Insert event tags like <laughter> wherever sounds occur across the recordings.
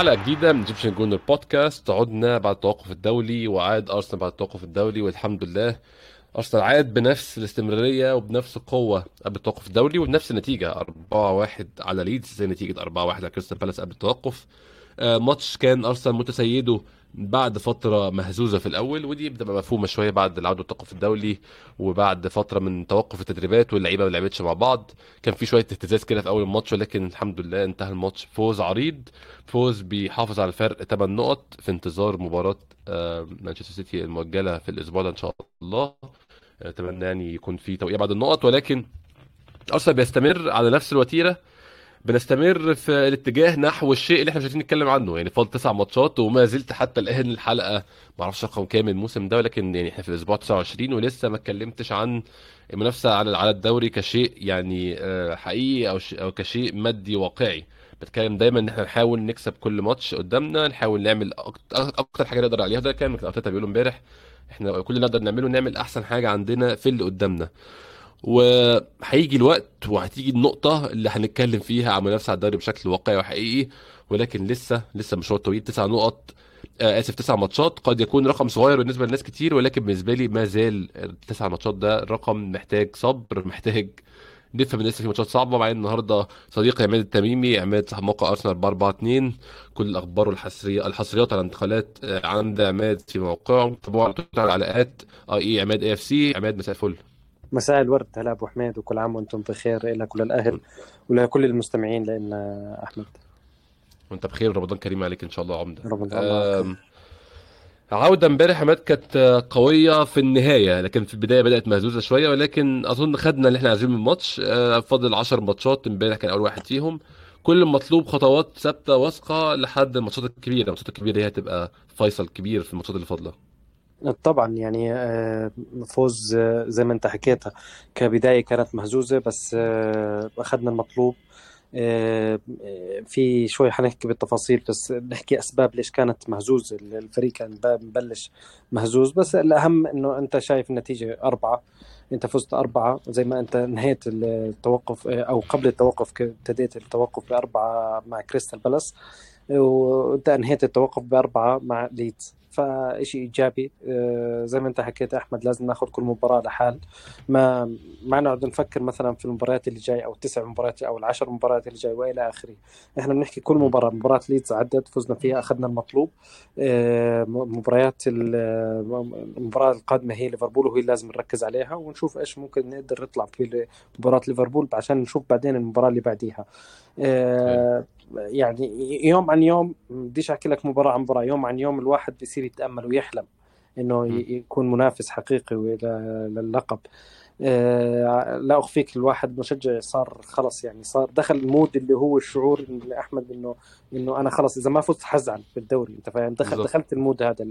حلقة جديدة من Egyptian Gooner Podcast عدنا بعد التوقف الدولي وعاد أرسنال بعد التوقف الدولي والحمد لله. أرسنال عاد بنفس الاستمرارية وبنفس القوة قبل التوقف الدولي وبنفس النتيجة 4-1 على ليدز زي نتيجة 4-1 على كريستال بالاس قبل التوقف. آه، ماتش كان أرسنال متسيده بعد فترة مهزوزة في الأول ودي بتبقى مفهومة شوية بعد العودة التوقف الدولي وبعد فترة من توقف التدريبات واللعيبة ما لعبتش مع بعض. كان في شوية اهتزاز كده في أول الماتش ولكن الحمد لله انتهى الماتش. فوز عريض فوز بيحافظ على الفرق 8 نقط في انتظار مباراة آه، مانشستر سيتي المؤجلة في الأسبوع ده إن شاء الله. أتمنى يعني يكون في توقيع بعد النقط ولكن أرسنال بيستمر على نفس الوتيرة. بنستمر في الاتجاه نحو الشيء اللي إحنا مش عايزين نتكلم عنه. يعني فاضل تسع ماتشات وما زلت حتى الآن الحلقة. ما أعرفش رقم كام الموسم ده ولكن يعني إحنا في الأسبوع 29 ولسه ما اتكلمتش عن المنافسة على على الدوري كشيء يعني آه، حقيقي أو أو كشيء مادي واقعي. بتكلم دايما إن إحنا نحاول نكسب كل ماتش قدامنا نحاول نعمل أكتر حاجة نقدر عليها. ده كان أرتيتا بيقولوا امبارح. إحنا كل اللي نقدر نعمله نعمل أحسن حاجة عندنا في اللي قدامنا. وهيجي الوقت وهتيجي النقطة اللي هنتكلم فيها عن منافسة على الدوري بشكل واقعي وحقيقي ولكن لسه لسه مشوار طويل تسع نقط آه آسف تسع ماتشات. قد يكون رقم صغير بالنسبة لناس كتير ولكن بالنسبة لي ما زال التسع ماتشات ده رقم محتاج صبر محتاج نفهم ان لسه في ماتشات صعبة. مع النهارده صديقي عماد التميمي عماد صاحب موقع أرسنال ب 4 2 كل الأخبار والحصريه الحصريات على الانتقالات آه، عند عماد في موقعه. طبعا على آي إي عماد AFC. عماد مساء الفل. مساء الورد. هلا أبو حميد وكل عام وأنتم بخير لك وللاهل ولكل المستمعين لنا أحمد. وأنت بخير رمضان كريم عليك إن شاء الله عمدة. رمضان عودة امبارح عماد كانت قوية في النهاية لكن في البداية بدأت مهزوزة شوية ولكن أظن خدنا اللي إحنا عايزينه من الماتش. آه، فاضل 10 ماتشات امبارح كان أول واحد فيهم. كل المطلوب خطوات ثابتة واثقة لحد الماتشات الكبيرة. الماتشات الكبيرة هي هتبقى فيصل كبير في الماتشات اللي فاضلة. طبعا يعني آه، فوز آه، زي ما انت حكيتها كبداية كانت مهزوزة بس آه، أخذنا المطلوب. في شوي حنحكي بالتفاصيل بس نحكي أسباب ليش كانت مهزوزة. الفريق كان مبلش مهزوز بس الأهم إنه أنت شايف النتيجة أربعة. أنت فزت أربعة زي ما أنت نهيت التوقف أو قبل التوقف ابتديت التوقف بأربعة مع كريستال بالاس وأنت أنهيت التوقف بأربعة مع ليدز. فشيء إيجابي. آه، زي ما أنت حكيت أحمد لازم ناخذ كل مباراة لحال. ما ما نقعد نفكر مثلا في المباريات اللي جاي أو التسع مباريات أو العشر مباريات اللي جاي وإلى آخره. إحنا بنحكي كل مباراة مباراة ليدز عدت فزنا فيها أخذنا المطلوب. آه، مباريات المباراه القادمة هي ليفربول وهي لازم نركز عليها ونشوف إيش ممكن نقدر نطلع في مباراة ليفربول عشان نشوف بعدين المباراة اللي بعديها. آه، يعني يوم عن يوم بديش أحكي لك مباراة عن مباراة يوم عن يوم الواحد بيصير يتأمل ويحلم إنه يكون منافس حقيقي للقب. آه، لا أخفيك الواحد مشجع صار خلص يعني صار دخل ال mood اللي هو الشعور اللي أحمد انه إنه أنا خلص إذا ما فزت حزعل بالدوري أنت فاهم دخل. دخلت ال mood هذا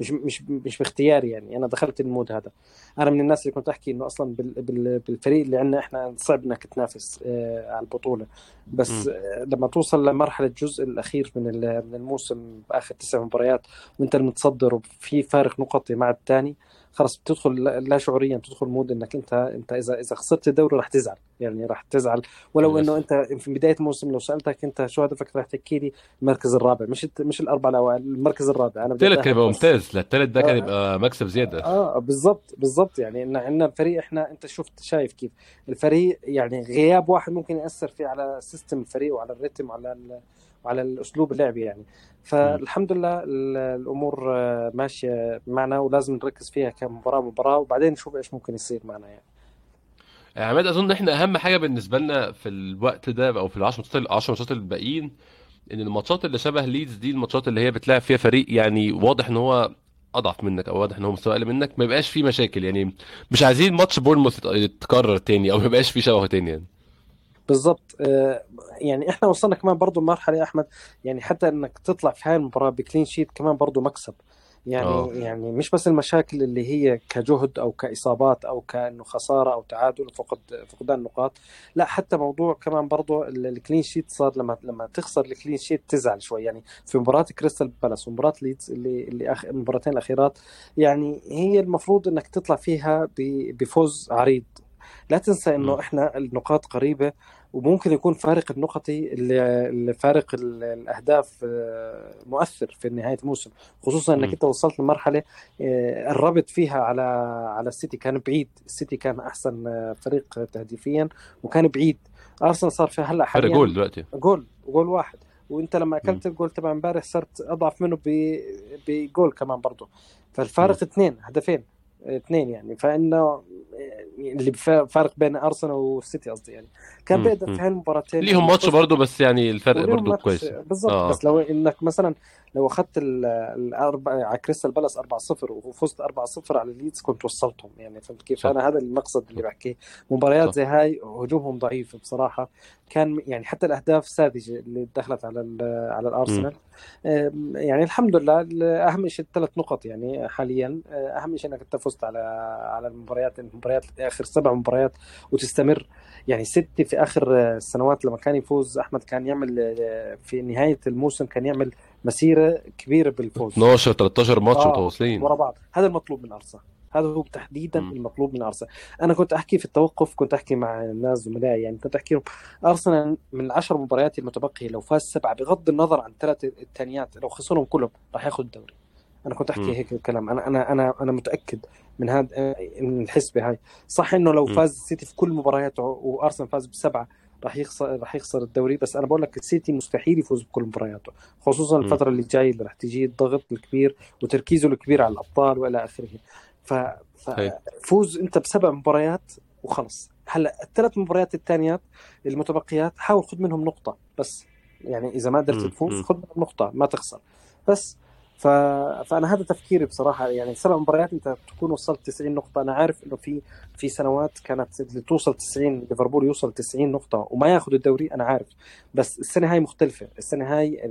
مش مش مش باختياري يعني أنا دخلت ال mood هذا أنا من الناس اللي كنت أحكي إنه أصلا بالفريق اللي عندنا إحنا صعب إنك تنافس آه، على البطولة بس م. لما توصل لمرحلة الجزء الأخير من من الموسم باخر تسع مباريات وأنت المتصدر وفي فارق نقطي مع الثاني خلص بتدخل لا شعوريا بتدخل مود إنك أنت أنت إذا إذا خسرت الدوري رح تزعل. يعني رح تزعل. ولو إنه أنت في بداية الموسم لو سألتك أنت شو هدفك رح تحكي لي المركز الرابع. مش مش الأربع الاوائل المركز الرابع. أنا الثالث يبقى ممتاز. الثالث ده كان آه. يبقى مكسب زيادة. آه بالضبط بالضبط. يعني ان عندنا الفريق إحنا أنت شفت شايف كيف. الفريق يعني غياب واحد ممكن يأثر في على system الفريق وعلى ال rhythm وعلى وعلى الأسلوب اللعبي يعني. فالحمد لله الأمور ماشية معنا ولازم نركز فيها كمباراة مباراة وبعدين نشوف إيش ممكن يصير معنا يعني. عماد أظن إحنا أهم حاجة بالنسبة لنا في الوقت ده أو في ال 10 ماتشات ال 10 ماتشات الباقيين إن الماتشات اللي شبه ليدز دي الماتشات اللي هي بتلعب فيها فريق يعني واضح إن هو أضعف منك أو واضح إن هو مستوى أقل منك ما يبقاش فيه مشاكل يعني. مش عايزين ماتش بورنموث يتكرر تاني أو ما يبقاش فيه شبهه تاني يعني. بالضبط. آه، يعني إحنا وصلنا كمان برضه لمرحله يا أحمد يعني حتى إنك تطلع في هاي المباراة ب clean sheet كمان برضه مكسب. يعني أوه. يعني مش بس المشاكل اللي هي كجهد أو كإصابات أو كإنه خسارة أو تعادل فقد فقدان نقاط لا حتى موضوع كمان برضه ال clean sheet صار لما لما تخسر ال clean sheet تزعل شوي. يعني في مباراة كريستال بالاس ومباراة ليدز اللي اللي أخ... المباراتين الأخيرات يعني هي المفروض إنك تطلع فيها بفوز عريض. لا تنسى إنه. إحنا النقاط قريبة وممكن يكون الفارق النقطي اللي فارق ال- الأهداف آه، مؤثر في نهاية الموسم خصوصا إنك. أنت وصلت لمرحلة آه، قربت فيها على على السيتي كان بعيد السيتي كان أحسن آه، فريق تهديفيا وكان بعيد أرسنال صار في هلأ حاليا جول دلوقتي goal goal واحد وأنت لما. أكلت الجول تبع امبارح صرت أضعف منه بجول كمان برضه. فالفارق اثنين هدفين اثنين يعني فإنه اللي بفا- فارق بين أرسنال والسيتي قصدي يعني. كان. بيقدر في. هالمباراتين ليهم ماتش برضه بس يعني الفرق برضه كويس. بالضبط آه. بس لو إنك مثلا لو أخذت ال- الاربع على كريستال بالاس 4-0 وفزت 4-0 على ليدز كنت وصلتهم. يعني فهمت كيف؟ صح. أنا هذا المقصد اللي بحكيه. مباريات صح. زي هاي هجومهم ضعيف بصراحة. كان يعني حتى الأهداف ساذجة اللي دخلت على على. الأرسنال. يعني الحمد لله أهم شيء الثلاث نقط يعني حاليا. أه، أهم شيء إنك أنت فزت على على المباريات المباريات آخر سبع مباريات وتستمر. يعني ستة في آخر السنوات لما كان يفوز أحمد كان يعمل أه، في نهاية الموسم كان يعمل مسيرة كبيرة بالفوز. 12 13 ماتش آه متواصلين. ورا بعض. هذا المطلوب من أرسنال. هذا هو تحديدا. المطلوب من أرسنال. أنا كنت أحكي في التوقف كنت أحكي مع الناس زملائي يعني كنت أحكي لهم أرسنال من العشر مباريات المتبقية لو فاز سبعة بغض النظر عن الثلاث الثانيات لو خسرهم كلهم راح ياخذ الدوري. أنا كنت أحكي. هيك الكلام أنا أنا أنا أنا متأكد من هذا من الحسبه هاي صح إنه لو. فاز السيتي في كل مبارياته وأرسنال فاز بسبعة راح يخسر راح يخسر الدوري بس أنا بقول لك السيتي مستحيل يفوز بكل مبارياته خصوصا. الفترة اللي جاية اللي راح تجي الضغط الكبير وتركيزه الكبير على الأبطال وإلى آخره ف ففوز أنت بسبع مباريات وخلص هلأ الثلاث مباريات الثانيات المتبقيات حاول خذ منهم نقطة بس يعني إذا ما قدرت. تفوز. خذ منهم نقطة ما تخسر بس ف... فأنا هذا تفكيري بصراحة. يعني سبع مباريات أنت تكون وصلت 90 نقطة. أنا عارف إنه في في سنوات كانت اللي توصل 90 ليفربول يوصل 90 نقطة وما ياخذ الدوري أنا عارف. بس السنة هاي مختلفة. السنة هاي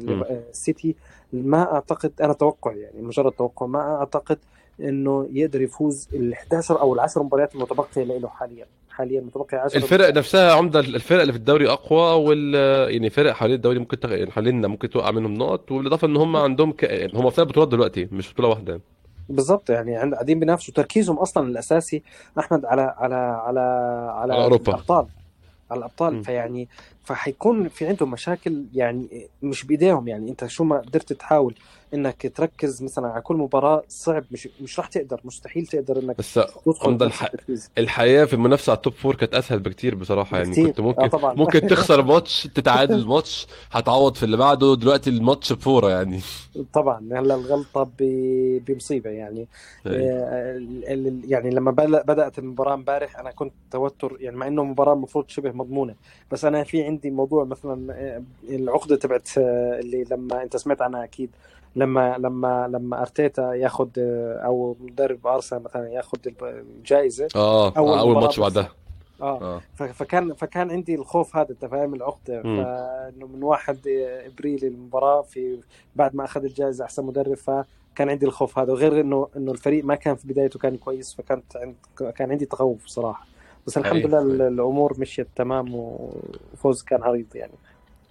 السيتي ما أعتقد أنا توقع يعني مجرد توقع ما أعتقد إنه يقدر يفوز ال 11 أو العشر مباريات المتبقية له حاليا. حاليا متبقي 10 الفرق نفسها عمدة الفرق اللي في الدوري أقوى وال يعني فرق حوالين الدوري ممكن تغ... يعني حواليننا ممكن توقع منهم نقط بالاضافه إن هم عندهم ك... يعني هم في بطولات دلوقتي مش بطولة واحدة. بالضبط يعني عند قاعدين بينافسوا. تركيزهم أصلا الأساسي أحمد على على على على على أوروبا. الأبطال على الأبطال. مم. فيعني فحيكون في عندهم مشاكل يعني مش بإيديهم. يعني أنت شو ما قدرت تحاول إنك تركز مثلا على كل مباراة صعب مش مش راح تقدر مستحيل تقدر إنك بس تدخل الح... الحياة في المنافسة على ال top four كانت أسهل بكتير بصراحة. يعني بكتير. كنت ممكن طبعا. ممكن <laughs> تخسر ماتش تتعادل ماتش هتعوض في اللي بعده. دلوقتي الماتش بفورة يعني. طبعا. هلا الغلطة ب- بمصيبة يعني. آه، ال- ال- يعني لما بدأت المباراة امبارح أنا كنت توتر. يعني مع إنه مباراه المفروض شبه مضمونة بس أنا في عندي موضوع مثلا آه، العقدة تبعت آه، اللي لما أنت سمعت عنها أكيد لما لما لما أرتيتا ياخذ آه، أو مدرب أرسنال مثلا ياخذ الجائزة. آه أول مباراة ماتش بعدها. آه. آه. فكان فكان عندي الخوف هذا أنت فاهم العقدة. فإنه من 1 إبريل المباراة في بعد ما أخذ الجائزة أحسن مدرب فكان عندي الخوف هذا. وغير إنه إنه الفريق ما كان في بدايته كان كويس فكانت عند كان عندي تخوف بصراحه بس الحمد لله الأمور مشيت تمام وفوز كان عريض يعني.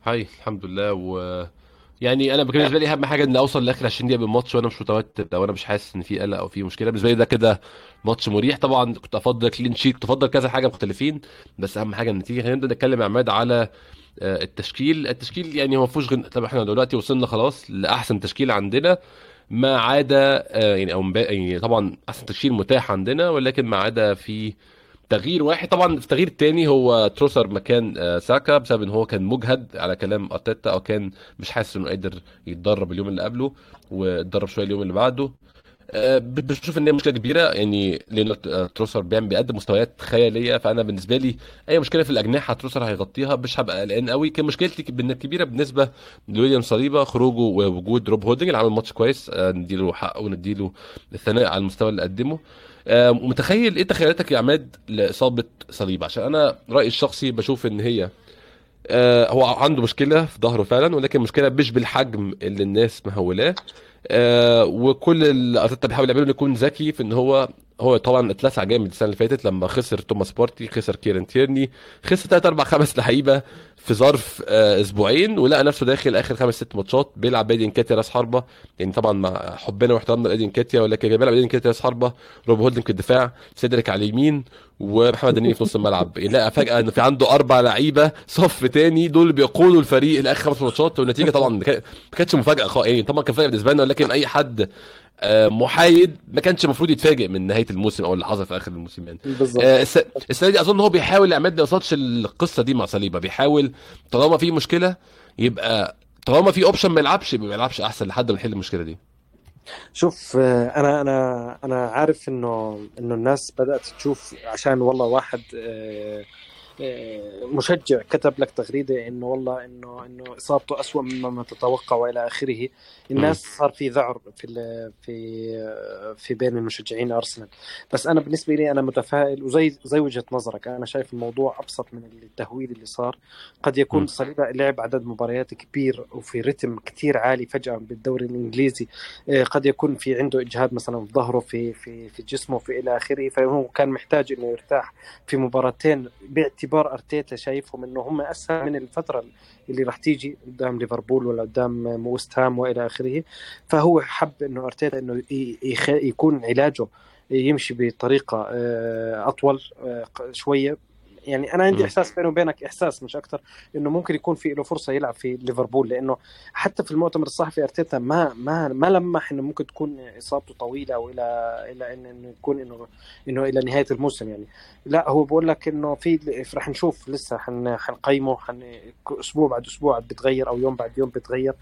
هاي الحمد لله. و يعني أنا بالنسبة لي أهم حاجة ان أوصل لآخر 20 دقيقة بالماتش وأنا مش متوتر أو أنا مش حاسس إن في قلق أو في مشكلة. بالنسبة لي ده كده ماتش مريح. طبعا كنت أفضل كلين شيت كنت أفضل كذا حاجة مختلفين بس أهم حاجة النتيجة. خلينا نبدأ نتكلم يا عماد على آه، التشكيل. التشكيل يعني هو ما فيهوش غن... طب إحنا دلوقتي وصلنا خلاص لأحسن تشكيل عندنا ما عدا آه، يعني أو. يعني طبعا أحسن تشكيل متاح عندنا ولكن ما عدا في تغيير واحد. طبعا التغيير التاني هو تروسر مكان آه، ساكا بسبب إن هو كان مجهد على كلام أرتيتا أو كان مش حاسس إنه قادر يتدرب اليوم اللي قبله واتدرب شوية اليوم اللي بعده. بشوف إن هي مشكلة كبيرة. يعني لأن آه، تروسر بيعمل بيقدم مستويات خيالية. فأنا بالنسبة لي أي مشكلة في الأجنحة تروسر هيغطيها مش هبقى قلقان قوي كان مشكلتي الكبيره بالنسبة لويليام صليبا خروجه ووجود روب هولدنج اللي عمل ماتش كويس. آه، نديله حقه ونديله الثناء على المستوى اللي قدمه. آه، ومتخيل إيه تخيلاتك يا عماد لإصابة صليبا عشان أنا رأيي الشخصي بشوف إن هي آه، هو عنده مشكلة في ظهره فعلا ولكن مشكلة مش بالحجم اللي الناس مهولاه. آه، وكل ارتيتا بيحاول يعمله إنه يكون ذكي في إن هو هو طبعا اتلسع جامد السنة اللي فاتت لما خسر توماس بارتي خسر كيران تيرني خسر ثلاث أربع خمس لعيبة. في ظرف آه، أسبوعين ولقى نفسه داخل آخر خمس ست ماتشات بيلعب بإيدي نكيتياه راس حربة. يعني طبعا مع حبنا واحترامنا لإيدي نكيتياه ولكن بيلعب بإيدي نكيتياه راس حربة. روب هولدنج في الدفاع سيدريك على اليمين ومحمد النني في نص الملعب. يلاقي فجأة إن في عنده أربع لعيبة صف تاني دول بيقودوا الفريق لآخر خمس ماتشات. والنتيجة طبعا ما كانتش مفاجأة خالص يعني طبعا كان فاجئ بالنسبة لنا ولكن أي حد محايد ما كانش المفروض يتفاجئ من نهاية الموسم أو اللي حصل في آخر الموسم يعني. بالظبط. آه، السنة دي أظن هو بيحاول عماد ما يوصلش القصة دي مع صليبة بيحاول طالما في مشكلة يبقى طالما في اوبشن ما يلعبش يبقى ما يلعبش أحسن لحد ما يحل المشكلة دي. شوف آه، أنا أنا أنا عارف إنه إنه الناس بدأت تشوف عشان والله واحد مشجع كتب لك تغريدة إنه والله إنه إنه إصابته اسوء مما تتوقع وإلى آخره. الناس صار في ذعر في في في بين المشجعين أرسنال. بس أنا بالنسبة لي أنا متفائل وزي زي وجهة نظرك. أنا شايف الموضوع أبسط من التهويل اللي صار. قد يكون صليبا لعب عدد مباريات كبير وفي رتم كثير عالي فجأة بالدوري الإنجليزي. آه، قد يكون في عنده إجهاد مثلا في ظهره في في في جسمه في إلى آخره. فهو كان محتاج إنه يرتاح في مباراتين باعتبار أرتيتا شايفهم إنه هم أسهل من الفترة اللي راح تيجي قدام ليفربول ولا قدام ويست هام وإلى آخره. فهو حب إنه أرتيتا إنه يكون علاجه يمشي بطريقة آه، أطول آه، شوية. يعني أنا عندي إحساس بيني وبينك إحساس مش أكثر إنه ممكن يكون في له فرصة يلعب في ليفربول لأنه حتى في المؤتمر الصحفي أرتيتا ما ما ما لمح إنه ممكن تكون إصابته طويلة أو إلى إلى إنه يكون إنه إنه إلى نهاية الموسم يعني. لا هو بقول لك إنه في رح نشوف لسه حنقيمه حن أسبوع بعد أسبوع بتغير أو يوم بعد يوم بتغير.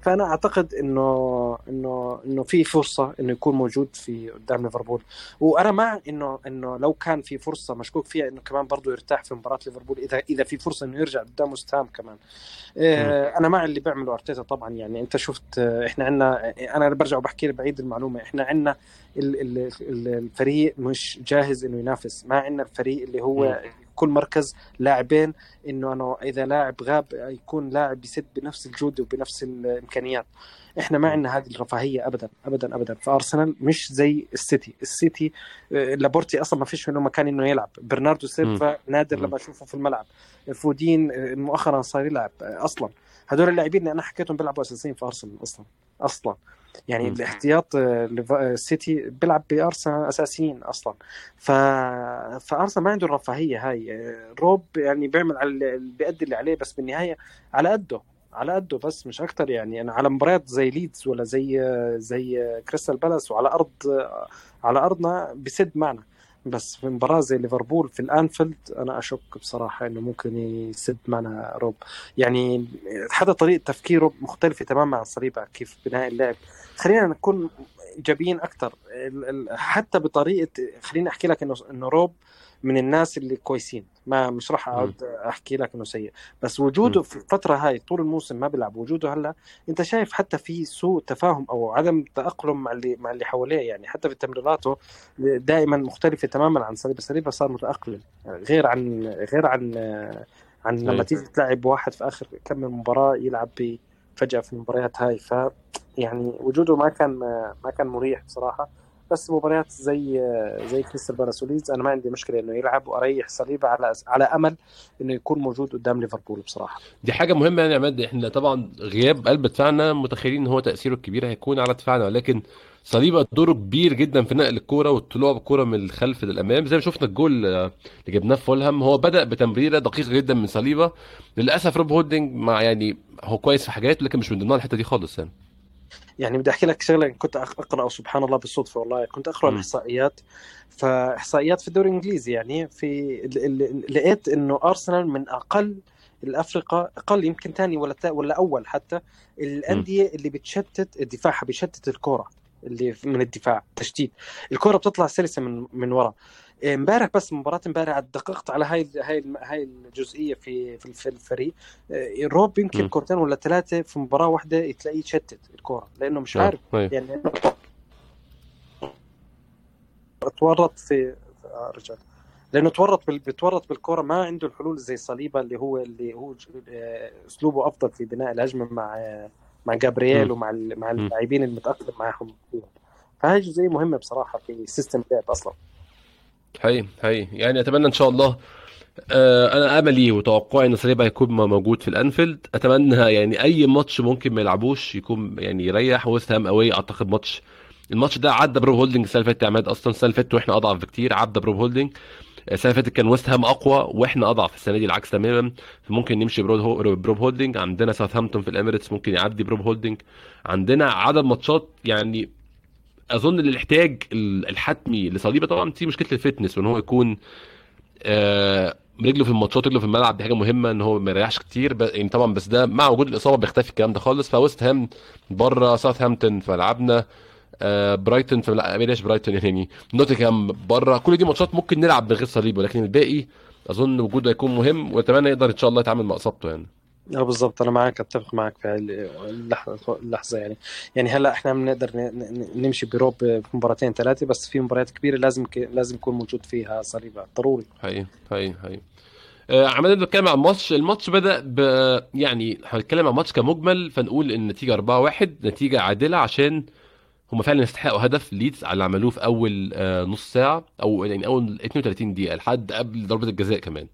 فأنا أعتقد إنه إنه إنه في فرصة إنه يكون موجود في قدام ليفربول. وأنا مع إنه إنه لو كان في فرصة مشكوك فيها إنه كمان برضه يرتاح في مباراة ليفربول إذا إذا في فرصة إنه يرجع قدام ستام كمان. آه أنا مع اللي بيعمله أرتيتا طبعا. يعني أنت شفت آه، إحنا عندنا أنا برجع وبحكي بعيد المعلومة. إحنا عندنا الفريق مش جاهز إنه ينافس. ما عندنا الفريق اللي هو كل مركز لاعبين إنه أنا إذا لاعب غاب يكون لاعب يسد بنفس الجوده وبنفس الإمكانيات. إحنا ما عندنا هذه الرفاهية ابدا ابدا ابدا. فأرسنال مش زي السيتي. السيتي آه، لابورتي أصلا ما فيش منه مكان إنه يلعب. برناردو سيلفا نادر لما أشوفه في الملعب. فودين آه، مؤخرا صار يلعب آه، أصلا. هدول اللاعبين اللي أنا حكيتهم بيلعبوا أساسيين في أرسنال أصلا. أصلا. يعني الاحتياط السيتي آه، بيلعب بأرسنال أساسيين أصلا. ف فأرسنال ما عنده الرفاهيه هاي. آه، روب يعني بيعمل على بيأدي اللي عليه بس بالنهاية على قده على قده بس مش أكثر يعني. أنا على مباريات زي ليدز ولا زي زي كريستال بالاس وعلى أرض على أرضنا بسد معنا بس في مباراة زي ليفربول في الأنفيلد أنا أشك بصراحة إنه ممكن يسد معنا روب. يعني حتى طريقة تفكيره مختلفة تماما عن صليبة كيف بناء اللعب. خلينا نكون إيجابيين أكثر حتى بطريقه خليني أحكي لك انه إنه روب من الناس اللي كويسين. ما مش راح أقعد أحكي لك إنه سيء. بس وجوده في الفترة هاي طول الموسم ما بيلعب وجوده هلأ أنت شايف حتى في سوء تفاهم أو عدم تأقلم مع اللي مع اللي حواليه يعني. حتى في تمريراته دائما مختلفة تماما عن صليبه صليبه صار متأقلم. غير عن غير عن عن لما تيجي تلعب واحد في آخر كم مباراة يلعب فجأة في المباريات هاي. ف يعني وجوده ما كان ما كان مريح بصراحة. بس مباريات زي زي كريستال بالاس وليدز. أنا ما عندي مشكلة إنه يلعب وأريح صليبه على على أمل إنه يكون موجود قدام ليفربول بصراحة. دي حاجة مهمة يعني يا عماد. إحنا طبعا غياب قلب دفاعنا متخيلين إن هو تأثيره الكبير هيكون على دفاعنا ولكن صليبه دوره كبير جدا في نقل الكورة والطلوع بالكوره من الخلف للأمام. زي ما شفنا الجول اللي جبناه في فولهام هو بدأ بتمريرة دقيقة جدا من صليبة. للأسف روب هولدنج مع يعني هو كويس في حاجات لكن مش من ضمنها الحتة دي خالص يعني. يعني بدي أحكي لك شغلة كنت اقرا سبحان الله بالصدفة والله. كنت أقرأ الإحصائيات. فإحصائيات في الدوري الإنجليزي يعني في لقيت إنه أرسنال من أقل الأفرقة أقل يمكن ثاني ولا ولا أول حتى الأندية اللي بتشتت دفاعها بيشتت الكره اللي من الدفاع تشتيت. الكره بتطلع سلسة من من ورا. امبارح بس مباراة امبارح دققت على هاي هاي هاي الجزئية في في الفريق. آه، روب يمكن كورتين ولا ثلاثة في مباراة واحدة تلاقيه يشتت الكورة لأنه مش عارف. يعني تورط في آه، رجال لأنه تورط بال... بتورط بالكورة ما عنده الحلول زي صليبة اللي هو اللي هو آه، أسلوبه أفضل في بناء الهجمة مع مع جابرييل ومع مع اللاعبين المتأقلم معهم. فهي جزئية مهمة بصراحة في system اللعب أصلا. حقيقي حقيقي يعني أتمنى إن شاء الله آه، أنا آملي وتوقعي إن صليبا هيكون موجود في الأنفيلد. أتمنى يعني أي ماتش ممكن ما يلعبوش يكون يعني يريح. ويست هام أوي أعتقد match ال match ده عدى بروب هولدنج السنة اللي فاتت يا عماد. أصلا السنة اللي فاتت وإحنا أضعف بكتير عدى بروب هولدنج السنة اللي فاتت كان ويست هام أقوى وإحنا أضعف. السنة دي العكس تماما. فممكن نمشي بروب هو- بروب هولدنج عندنا ساوثهامبتون في الأميريتس ممكن يعدي بروب هولدنج عندنا عدد ماتشات يعني أظن الاحتياج ال- الحتمي لصليبة طبعا دي مشكلة ال fitness وإن هو يكون آه، رجله في الماتشات رجله في الملعب دي حاجة مهمة إن هو ما يريحش كتير ب... يعني طبعا بس ده مع وجود الإصابة بيختفي الكلام ده خالص. فويست هام بره ساوثهامبتون في ملعبنا آه، برايتون في ملعب بلاش برايتون يعني نوتنغهام بره. كل دي ماتشات ممكن نلعب من غير صليبا ولكن الباقي أظن وجوده هيكون مهم وأتمنى يقدر إن شاء الله يتعامل مع إصابته يعني. آه بالضبط أنا معك أتفق معك في اللحظة اللحظة يعني. يعني هلأ إحنا بنقدر نمشي بروب في مباراتين ثلاثة بس في مباريات كبيرة لازم ك- لازم يكون موجود فيها صليبة ضروري. حقيقي حقيقي حقيقي. آه، عمال بنتكلم عن الماتش الماتش بدأ ب يعني هنتكلم عن الماتش كمجمل فنقول إن النتيجة 4-1 نتيجة عادلة عشان هم فعلا يستحقوا هدف ليدز على اللي عملوه في أول آه، نص ساعة أو يعني أول 32 دقيقة لحد قبل ضربة الجزاء كمان.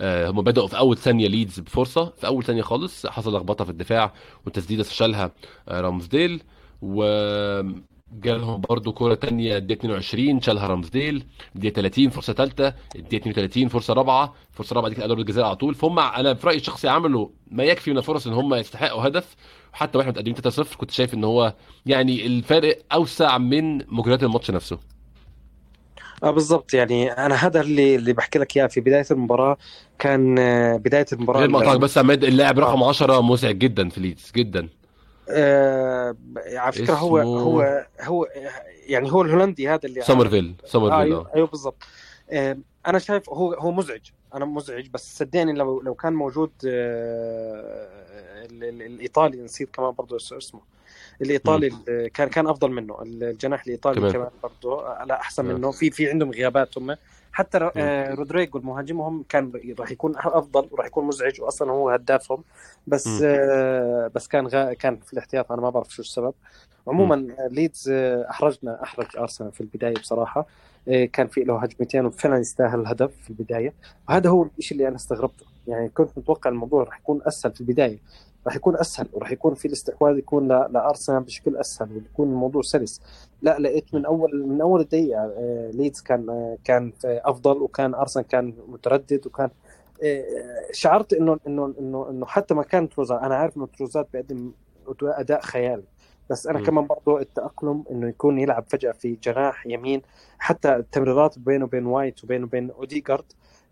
هم بدأوا في أول ثانية ليدز بفرصة. في أول ثانية خالص حصل لخبطة في الدفاع والتسديدة شالها آه، رامزديل. وجالهم برضو كرة تانية الدقيقة 22 شالها رامزديل. الدقيقة 30 فرصة ثالثة الدقيقة 32 فرصة رابعة. فرصة رابعة دي كانت ضربة جزاء على طول. فهم أنا في رأيي الشخصي عملوا ما يكفي من الفرص إن هم يستحقوا هدف. وحتى وإحنا متقدمين 3-0 كنت شايف إن هو يعني الفارق أوسع من مجريات الماتش نفسه. بالضبط. يعني أنا هذا اللي اللي بحكي لك إياه في بداية المباراة. كان آه، بداية المباراة غير ما أقطعك بس عماد اللاعب رقم آه. 10 مزعج جدا في ليدز جدا. آه على فكرة هو اسمه- هو هو يعني هو الهولندي هذا اللي سومرفيل آه سومرفيل أيوه آه. أيوه بالضبط. آه أنا شايف هو هو مزعج. أنا مزعج بس صدقني لو لو كان موجود آه ال- ال- الإيطالي نسيت كمان برضه اسمه. الإيطالي ال- كان كان أفضل منه. الجناح الإيطالي كمان. كمان, برضه لا أحسن آه. منه. في في عندهم غيابات هم. حتى آه رودريجو المهاجم هم كان راح يكون أفضل وراح يكون مزعج واصلا هو هدافهم. بس. آه بس كان غا كان في الاحتياط. أنا ما بعرف شو السبب. عموما ليدز آه، احرجنا أحرج أرسنال في البداية بصراحة. كان في له هجمتين وفعلا يستاهل الهدف في البداية. وهذا هو الشيء اللي أنا استغربته. يعني كنت متوقع الموضوع راح يكون أسهل في البداية. راح يكون أسهل وراح يكون في الاستحواذ يكون لارسنال بشكل أسهل ويكون الموضوع سلس. لا لقيت من اول من أول الدقيقه آه، ليدز كان آه، كان أفضل وكان أرسنال كان متردد وكان آه، شعرت انه انه انه إنه حتى ما كان تروزات أنا عارف إنه تروزات بيقدم أداء خيالي بس أنا مم. كمان برضه التأقلم إنه يكون يلعب فجأة في جناح يمين. حتى التمريرات بينه وبين وايت وبينه وبين أوديجارد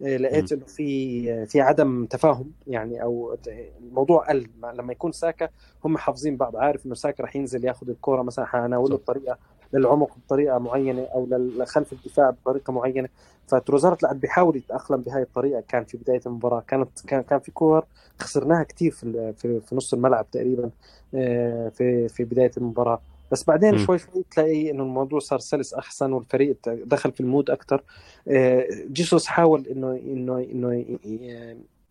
لقيت إنه في في عدم تفاهم يعني أو الموضوع قل. لما يكون ساكا هم حافظين بعض. عارف إنه ساكا رح ينزل ياخذ الكورة مثلا. حناوله. بطريقة للعمق بطريقة معينة أو لخلف الدفاع بطريقة معينة. فتروزارت لعب بيحاول يتأقلم بهاي الطريقة. كان في بداية المباراة كانت كان كان في كور خسرناها كثير في, في نص الملعب تقريبا آه، في في بداية المباراة. بس بعدين مم. شوي شوي تلاقي إنه الموضوع صار سلس أحسن والفريق دخل في ال mood أكثر جيسوس حاول انه انه إنه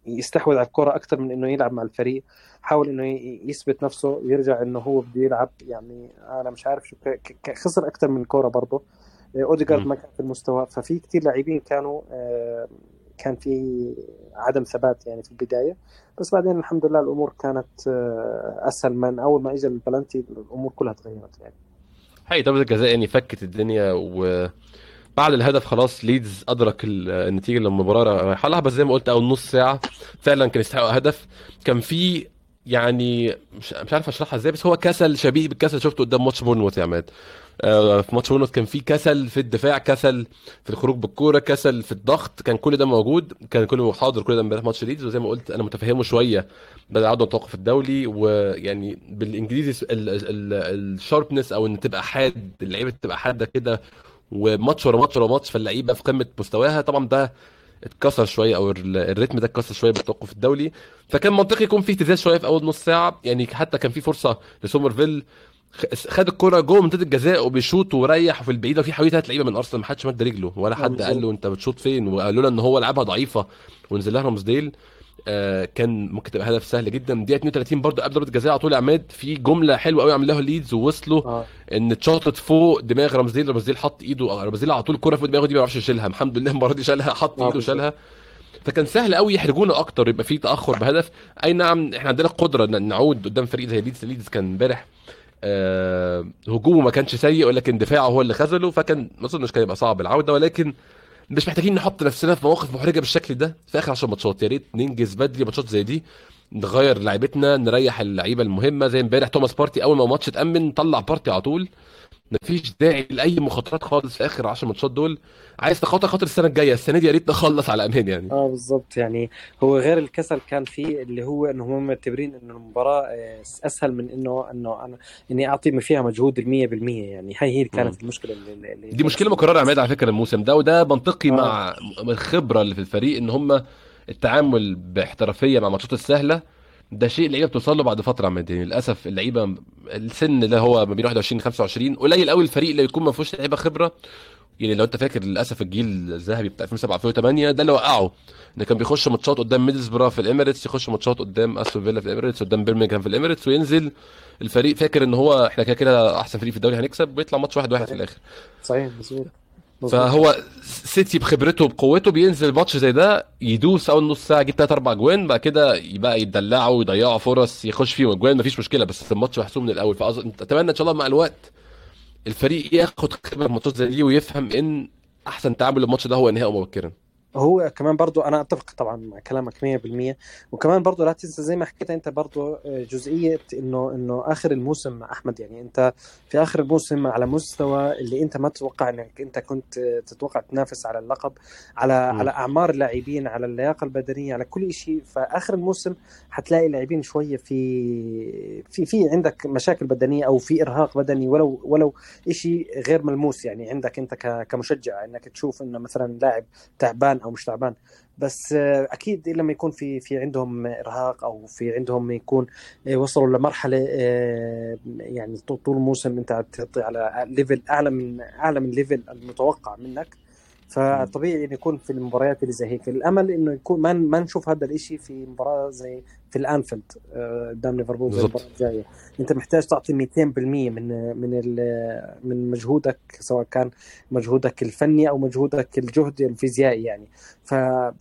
يستحوذ على الكرة أكثر من إنه يلعب مع الفريق. حاول إنه ي- يثبت نفسه ويرجع إنه هو بده يلعب. يعني أنا مش عارف شو خسر أكثر من كرة برضه. اوديجارد مم. ما كان في المستوى. ففي كثير لاعبين كانوا آه، كان في عدم ثبات يعني في البداية. بس بعدين الحمد لله الأمور كانت آه، أسهل من أول ما اجى البلنتي الأمور كلها تغيرت يعني. حقيقي ضربة الجزاء يعني فكت الدنيا وبعد الهدف خلاص ليدز أدرك ال- النتيجة اللي المباراه رايحه لها بس زي ما قلت أول نص ساعة فعلا كان يستحقوا هدف. كان في يعني مش مش عارف أشرحها إزاي بس هو كسل شبيه بالكسل شفته قدام ماتش بورنموث يا عماد. في ماتش بورنموث كان في كسل في الدفاع كسل في الخروج بالكورة كسل في الضغط كان كل ده موجود كان كله حاضر كل ده امبارح ماتش ليدز وزي ما قلت أنا متفهمه شوية بدأ عدم التوقف الدولي ويعني بالإنجليزي ال sharpness أو إن تبقى حاد اللعيبة تبقى حادة كده وماتش ورا ماتش ورا ماتش فاللعيبة في قمة مستواها طبعا ده اتكسر شوية أو ال- ال rhythm ده اتكسر شوية بالتوقف الدولي فكان منطقي يكون في اهتزاز شوية في أول نص ساعة يعني حتى كان في فرصة لسومرفيل خد الكرة جوه منطقة الجزاء وبيشوط وريح وفي البعيدة وفي حوالي ثلاث لعيبة من أرسنال ما حدش مد رجله ولا حد. قال له أنت بتشوط فين وقالوا له إن هو لعبها ضعيفة. ونزل لها رامزديل آه كان ممكن تبقى هدف سهل جدا. دقيقة 32 برضه قبل ضربة الجزاء على طول عماد في جملة حلوة قوي عملوها ليدز ووصلوا آه. إن اتشاطت فوق دماغ رامزديل رامزديل حط إيده رامزديل على طول الكره فوق دماغه دي ما بيعرفش يشيلها. الحمد لله المرة دي شالها حط آه، إيده بالظبط. شالها فكان سهل قوي يحرجونا أكتر يبقى في تأخر بهدف. أي نعم إحنا عندنا القدرة نعود قدام فريق زي ليدز. ليدز كان امبارح آه هجومه ما كانش سيء ولكن دفاعه هو اللي خذله فكان ما أظنش كان يبقى صعب العودة ولكن مش محتاجين نحط نفسنا في مواقف محرجة بالشكل ده. في آخر 10 ماتشات يا ريت ننجز بدري ماتشات زي دي نغير لعيبتنا نريح اللعيبة المهمة زي امبارح توماس بارتي أول ما الماتش اتأمن طلع بارتي على طول. مفيش داعي لأي مخاطرات خالص في آخر 10 ماتشات دول. عايز تخاطر خاطر السنة الجاية. السنة دي يا ريت نخلص على أمان يعني. آه بالظبط يعني. هو غير الكسل كان فيه اللي هو انه هم معتبرين انه المباراة آه، أسهل من إنه إنه أنا إني أعطي فيها مجهود ال 100% يعني. هي هي كانت. المشكلة اللي, اللي دي مشكلة مكررة يا عماد على فكرة الموسم ده وده منطقي آه. مع الخبرة اللي في الفريق إن هم التعامل باحترافية مع الماتشات السهلة ده شيء اللعيبة بتوصل له بعد فترة عماد يعني للأسف اللعيبة السن ده هو ما بين 21 25 قليل قوي الفريق اللي يكون ما فيهوش لعيبة خبرة. يعني لو أنت فاكر للأسف الجيل الذهبي بتاع 2007 2008 ده اللي وقعه. ان كان بيخش ماتشات قدام ميدلسبرا في الاميريتس يخش ماتشات قدام أستون فيلا في الاميريتس قدام بيرمنغهام في الاميريتس وينزل. الفريق فاكر إن هو إحنا كده كده أحسن فريق في الدوري هنكسب ويطلع ماتش واحد واحد في الآخر. صحيح مظبوط. فهو سيتي بخبرته بقوته بينزل ماتش زي ده يدوس أول نص ساعة يجيب ثلاث أربع اجوان بعد كده يبقى يدلعوا ويضيعوا فرص يخش فيهم اجوان مفيش مشكلة بس الماتش محسوم من الأول. فاتمنى إن شاء الله مع الوقت الفريق ياخد خبرة ماتشات زي دي ويفهم إن أحسن تعامل الماتش ده هو انهائه مبكرا. هو كمان برضو أنا أتفق طبعا مع كلامك 100% وكمان برضو لا تنسى زي ما حكيت أنت برضو آه، جزئية إنه إنه آخر الموسم مع أحمد. يعني أنت في آخر الموسم على مستوى اللي أنت ما تتوقع إنك أنت كنت آه، تتوقع تنافس على اللقب على مم. على أعمار اللاعبين على اللياقة البدنية على كل شيء فآخر الموسم حتلاقي اللاعبين شوية في في في عندك مشاكل بدنية أو في إرهاق بدني ولو ولو شيء غير ملموس. يعني عندك أنت كمشجع إنك تشوف إنه مثلا لاعب تعبان أو مش تعبان. بس أكيد لما يكون في في عندهم إرهاق أو في عندهم يكون وصلوا لمرحلة يعني طول الموسم أنت تعطي على level أعلى من أعلى من level المتوقع منك. فطبيعي إنه يكون في المباريات اللي زي هيك. الأمل إنه يكون ما ما نشوف هذا الإشي في مباراة زي في الأنفيلد آه، قدام ليفربول بالظبط. المباراة الجاية أنت محتاج تعطي 200% من من من مجهودك سواء كان مجهودك الفني أو مجهودك الجهد الفيزيائي يعني.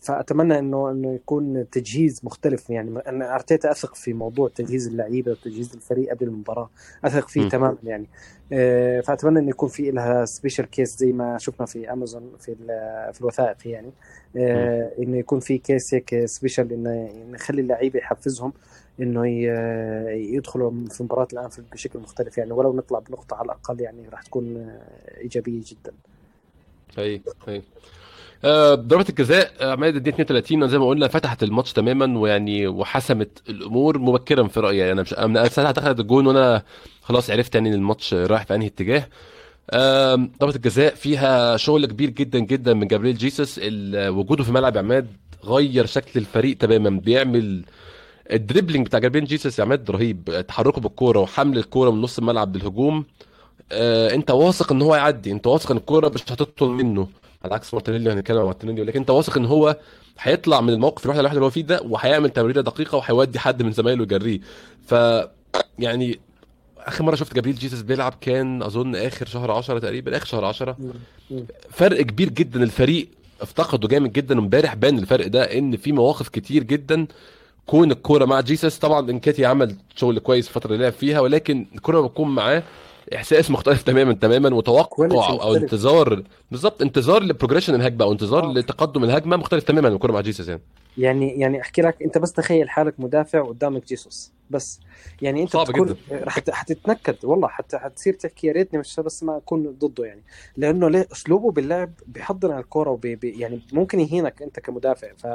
فأتمنى إنه إنه يكون تجهيز مختلف يعني أنا أرتيتا أثق في موضوع تجهيز اللعيبة وتجهيز الفريق قبل المباراة أثق فيه م. تماما يعني آه، فأتمنى إنه يكون في لها special case زي ما شفنا في امازون في في الوثائقي يعني إنه يكون في case هيك special إنه نخلي اللعيبة يحفزهم إنه يدخلوا في مباراة الأنفيلد بشكل مختلف. يعني ولو نطلع بنقطة على الأقل يعني راح تكون آه، إيجابية جدا. اي اي آه، ضربة الجزاء آه، عماد الدقيقة 32 زي ما قلنا فتحت الماتش تماما ويعني وحسمت الأمور مبكرا في رأيي. يعني أنا مش أنا ساعتها دخلت الجون وأنا خلاص عرفت يعني إن الماتش رايح في أنهي اتجاه. آم، ضربة الجزاء فيها شغل كبير جدا جدا من جابريل جيسوس. وجوده في ملعب عماد غير شكل الفريق تماما. بيعمل ال dribbling بتاع جابريل جيسوس يا عماد رهيب. تحركه بالكورة وحمل الكورة من نص الملعب بالهجوم. آه انت واثق ان هو يعدي انت واثق ان الكورة مش هتطول منه. على عكس مارتينيلي هنتكلم عن مارتينيلي ولكن انت واثق ان هو هيطلع من الموقف الواحد على واحد اللي هو فيه ده وهيعمل تمريرة دقيقة وهيودي حد من زمايله يجريه. ف يعني آخر مرة شفت جابريل جيسوس بيلعب كان أظن آخر شهر 10 تقريبا آخر شهر 10 فرق كبير جدا الفريق افتقده جامد جدا امبارح بان الفرق ده إن في مواقف كتير جدا. كون الكورة مع جيسس طبعا إنكيتيا عمل شغل كويس الفترة اللي لعب فيها ولكن الكورة بتكون معاه. إحساس مختلف تماما تماما وتوقع أو مختلف. انتظار. بالظبط انتظار ل progression الهجمة أو انتظار آه. لتقدم الهجمة مختلف تماما. من الكوره مع جيسس يعني. يعني يعني أحكي لك أنت بس تخيل حالك مدافع وقدامك جيسوس. بس يعني أنت صعب بتكون جدا. رح حتتنكد والله حتى حتصير تحكي يا ريتني مش بس ما أكون ضده يعني. لأنه ليه؟ أسلوبه باللعب بيحضن على الكورة وبي بي يعني ممكن يهينك أنت كمدافع. ف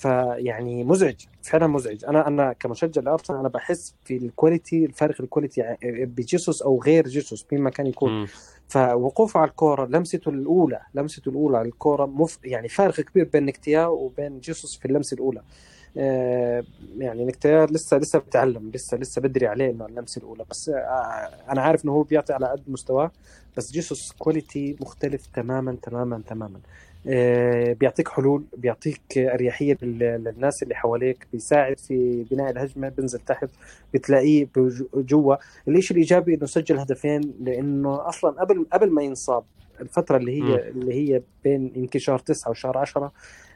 فيعني مزعج فعلا مزعج. أنا أنا كمشجع لأرسنال أنا بحس في ال quality الفارق ال quality يعني بجيسوس أو غير جيسوس مين ما كان يكون. مم. فوقوفه على الكورة لمسته الأولى لمسته الأولى على الكورة مف... يعني فارق كبير بين نكتيا وبين جيسوس في اللمسة الأولى. آه يعني نكتيا لسه لسه بيتعلم لسه لسه بدري عليه إنه اللمسة الأولى. بس آه أنا عارف إنه هو بيعطي على قد مستواه بس جيسوس كواليتي مختلف تماما تماما تماما. بيعطيك حلول بيعطيك أريحية لل- للناس اللي حواليك بيساعد في بناء الهجمة بينزل تحت بتلاقيه جوا الشيء الإيجابي إنه سجل هدفين لإنه أصلا قبل قبل ما ينصاب الفترة اللي هي مم. اللي هي بين يمكن شهر تسعة وشهر عشرة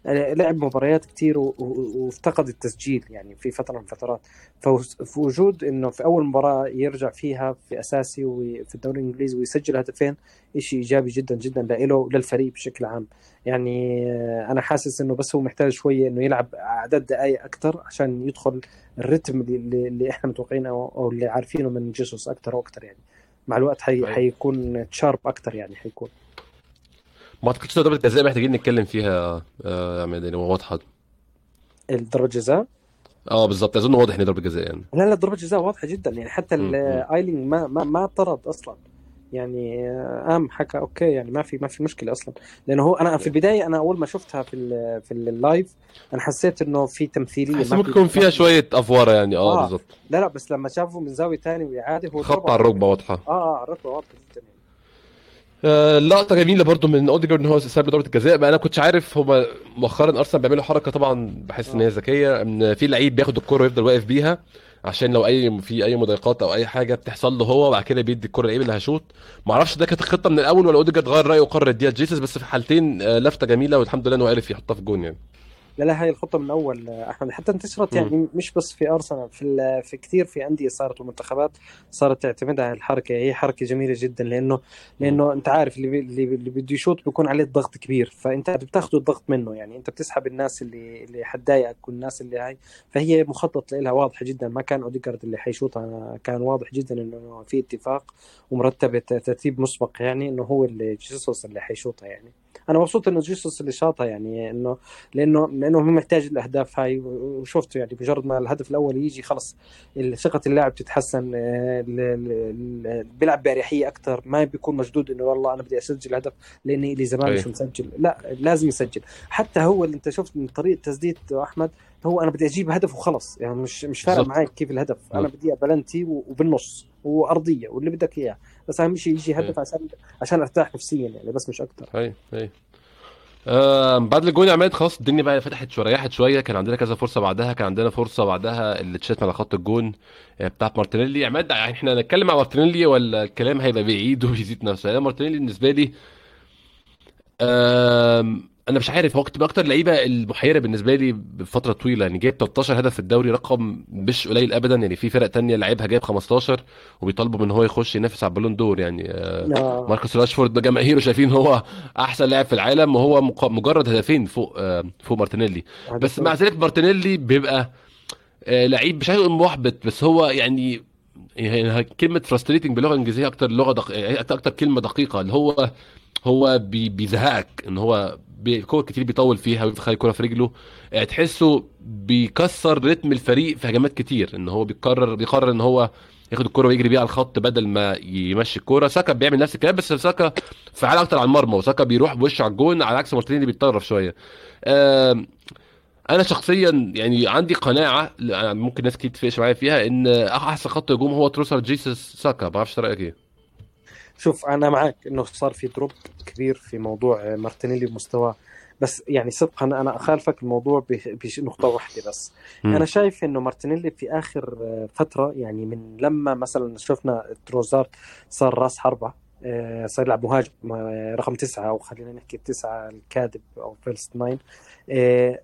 لعب مباريات كتير وافتقد التسجيل يعني في فترة من فترات. ففي وجود إنه في أول مباراة يرجع فيها في أساسي وفي الدوري الإنجليزي ويسجل هدفين شيء إيجابي جدا جدا له وللفريق بشكل عام. يعني أنا حاسس إنه بس هو محتاج شوية إنه يلعب اعداد دقائق أكثر عشان يدخل الريتم اللي, اللي إحنا متوقعينه أو اللي عارفينه من جيسوس أكثر وأكثر يعني. مع الوقت حي... حيكون تشارب أكثر يعني حيكون. ما أعتقدش ضربة جزاء محتاجين نتكلم فيها آه، يا عماد يعني واضحة. ضربه جزاء؟ آه بالظبط أظن واضح إن ضربة جزاء يعني. لا لا ضربة جزاء واضحة جدا يعني حتى ايلينج ما ما ما طرد أصلا. يعني قام حكى okay يعني ما في ما في مشكلة أصلا. لأنه هو أنا في البداية أنا أول ما شفتها في في ال live أنا حسيت إنه في تمثيلية ممكن يكون فيها شوية أفورة يعني. آه, آه. بالظبط. لا لا بس لما شافه من زاوية ثانية واعاده هو خط على الركبة واضحة. آه آه الركبة واضحة جدا. يعني. آه لقطه جميلة برضو من اوديجارد إن هو ساب ضربه الجزاء. بقى أنا كنتش عارف هما مؤخرا ارسنال بيعملوا حركة طبعا بحس إن هي ذكية إن في لعيب بياخد الكورة ويفضل واقف بيها عشان لو أي في أي مضايقات أو أي حاجة بتحصل له هو وبعد كده بيدي الكره للعيب اللي هيشوط. ما أعرفش ده كانت الخطة من الأول ولا اوديجارد غير رأيه وقرر يديها جيسس بس في حالتين آه، لفتة جميلة والحمد لله إنه عرف يحطها في جون يعني. لا لا هاي الخطة من أول أحمد. حتى انتشرت يعني مش بس في أرسنال في في كثير في أندية صارت ومنتخبات صارت تعتمد على الحركة. هي حركة جميلة جدا لأنه لأنه أنت عارف اللي اللي, اللي بده يشوط بيكون عليه الضغط كبير. فأنت بتاخذ الضغط منه. يعني أنت بتسحب الناس اللي اللي حتضايقك والناس اللي هاي. فهي مخطط لها واضحة جدا. ما كان أوديجارد اللي حيشوطها. كان واضح جدا إنه في اتفاق ومرتبة ترتيب مسبق يعني إنه هو اللي جيسوس اللي حيشوطها يعني. أنا مبسوط إنه جيسوس اللي شاطها يعني إنه لأنه لأنه هو محتاج الأهداف هاي وشفته يعني مجرد ما الهدف الأول يجي خلص ثقة اللاعب تتحسن آه، بيلعب بأريحية أكثر ما بيكون مشدود إنه والله أنا بدي أسجل هدف لأني لي زمان مش مسجل. لا لازم يسجل. حتى هو اللي أنت شفت من طريقة تسديد أحمد هو أنا بدي أجيب هدف وخلاص يعني مش مش فارق معي كيف الهدف. أنا بدي بلنتي وبالنص وأرضية واللي بدك إياه. بس أهم شيء يجي هدف عشان عشان أرتاح نفسيا يعني بس مش أكثر اي اي آه بعد الجون يا عماد خلاص الدنيا بقى فتحت شوية ريحت شوية. كان عندنا كذا فرصة بعدها كان عندنا فرصة بعدها اللي اتشات على خط الجون آه، بتاعت مارتينيلي. عماد يعني إحنا هنتكلم عن مارتينيلي ولا الكلام هيبقى بعيد <laughs> ويزيد نفسه؟ يعني مارتينيلي بالنسبة لي آه أنا مش عارف هو كنت من أكتر اللعيبه المحيرة بالنسبة لي بفترة طويلة يعني جايب 13 هدف في الدوري رقم مش قليل ابدا يعني في فرق تانية لعيبها جايب 15 وبيطالبوا من هو يخش ينافس على البالون دور يعني آه, آه. ماركوس راشفورد جماهيره شايفين هو أحسن لاعب في العالم وهو مجرد هدفين فوق آه فوق مارتينيلي بس مع ذلك مارتينيلي بيبقى آه لعيب مش عايز محبط بس هو يعني يعني كلمة frustrating باللغة الإنجليزية أكتر لغة دق... أكتر كلمة دقيقة اللي هو هو بيزهقك إن هو كور كتير بيطول فيها ويخلي الكورة في رجله. آه، تحسه بيكسر رتم الفريق في هجمات كتير إن هو بيقرر بيقرر إن هو ياخد الكورة ويجري بيها على الخط بدل ما يمشي الكورة. ساكا بيعمل نفس الكلام بس ساكا فعال أكتر على المرمى وساكا بيروح بوشه على الجون على عكس مارتينيلي بيتطرف شوية. أنا شخصيا يعني عندي قناعة ممكن ناس كتير تتفقش معايا فيها إن أحسن خط هجوم هو تروسارد جيسس ساكا. ما أعرفش رأيك إيه؟ شوف أنا معك إنه صار في drop كبير في موضوع مارتينيلي ومستواه بس يعني صدقا أنا أخالفك الموضوع بنقطه واحدة بس م. أنا شايف إنه مارتينيلي في آخر فترة يعني من لما مثلا شفنا تروسارد صار راس حربة آه، صار يلعب مهاجم آه، رقم تسعة أو خلينا نحكي التسعة الكاذب أو false nine آه،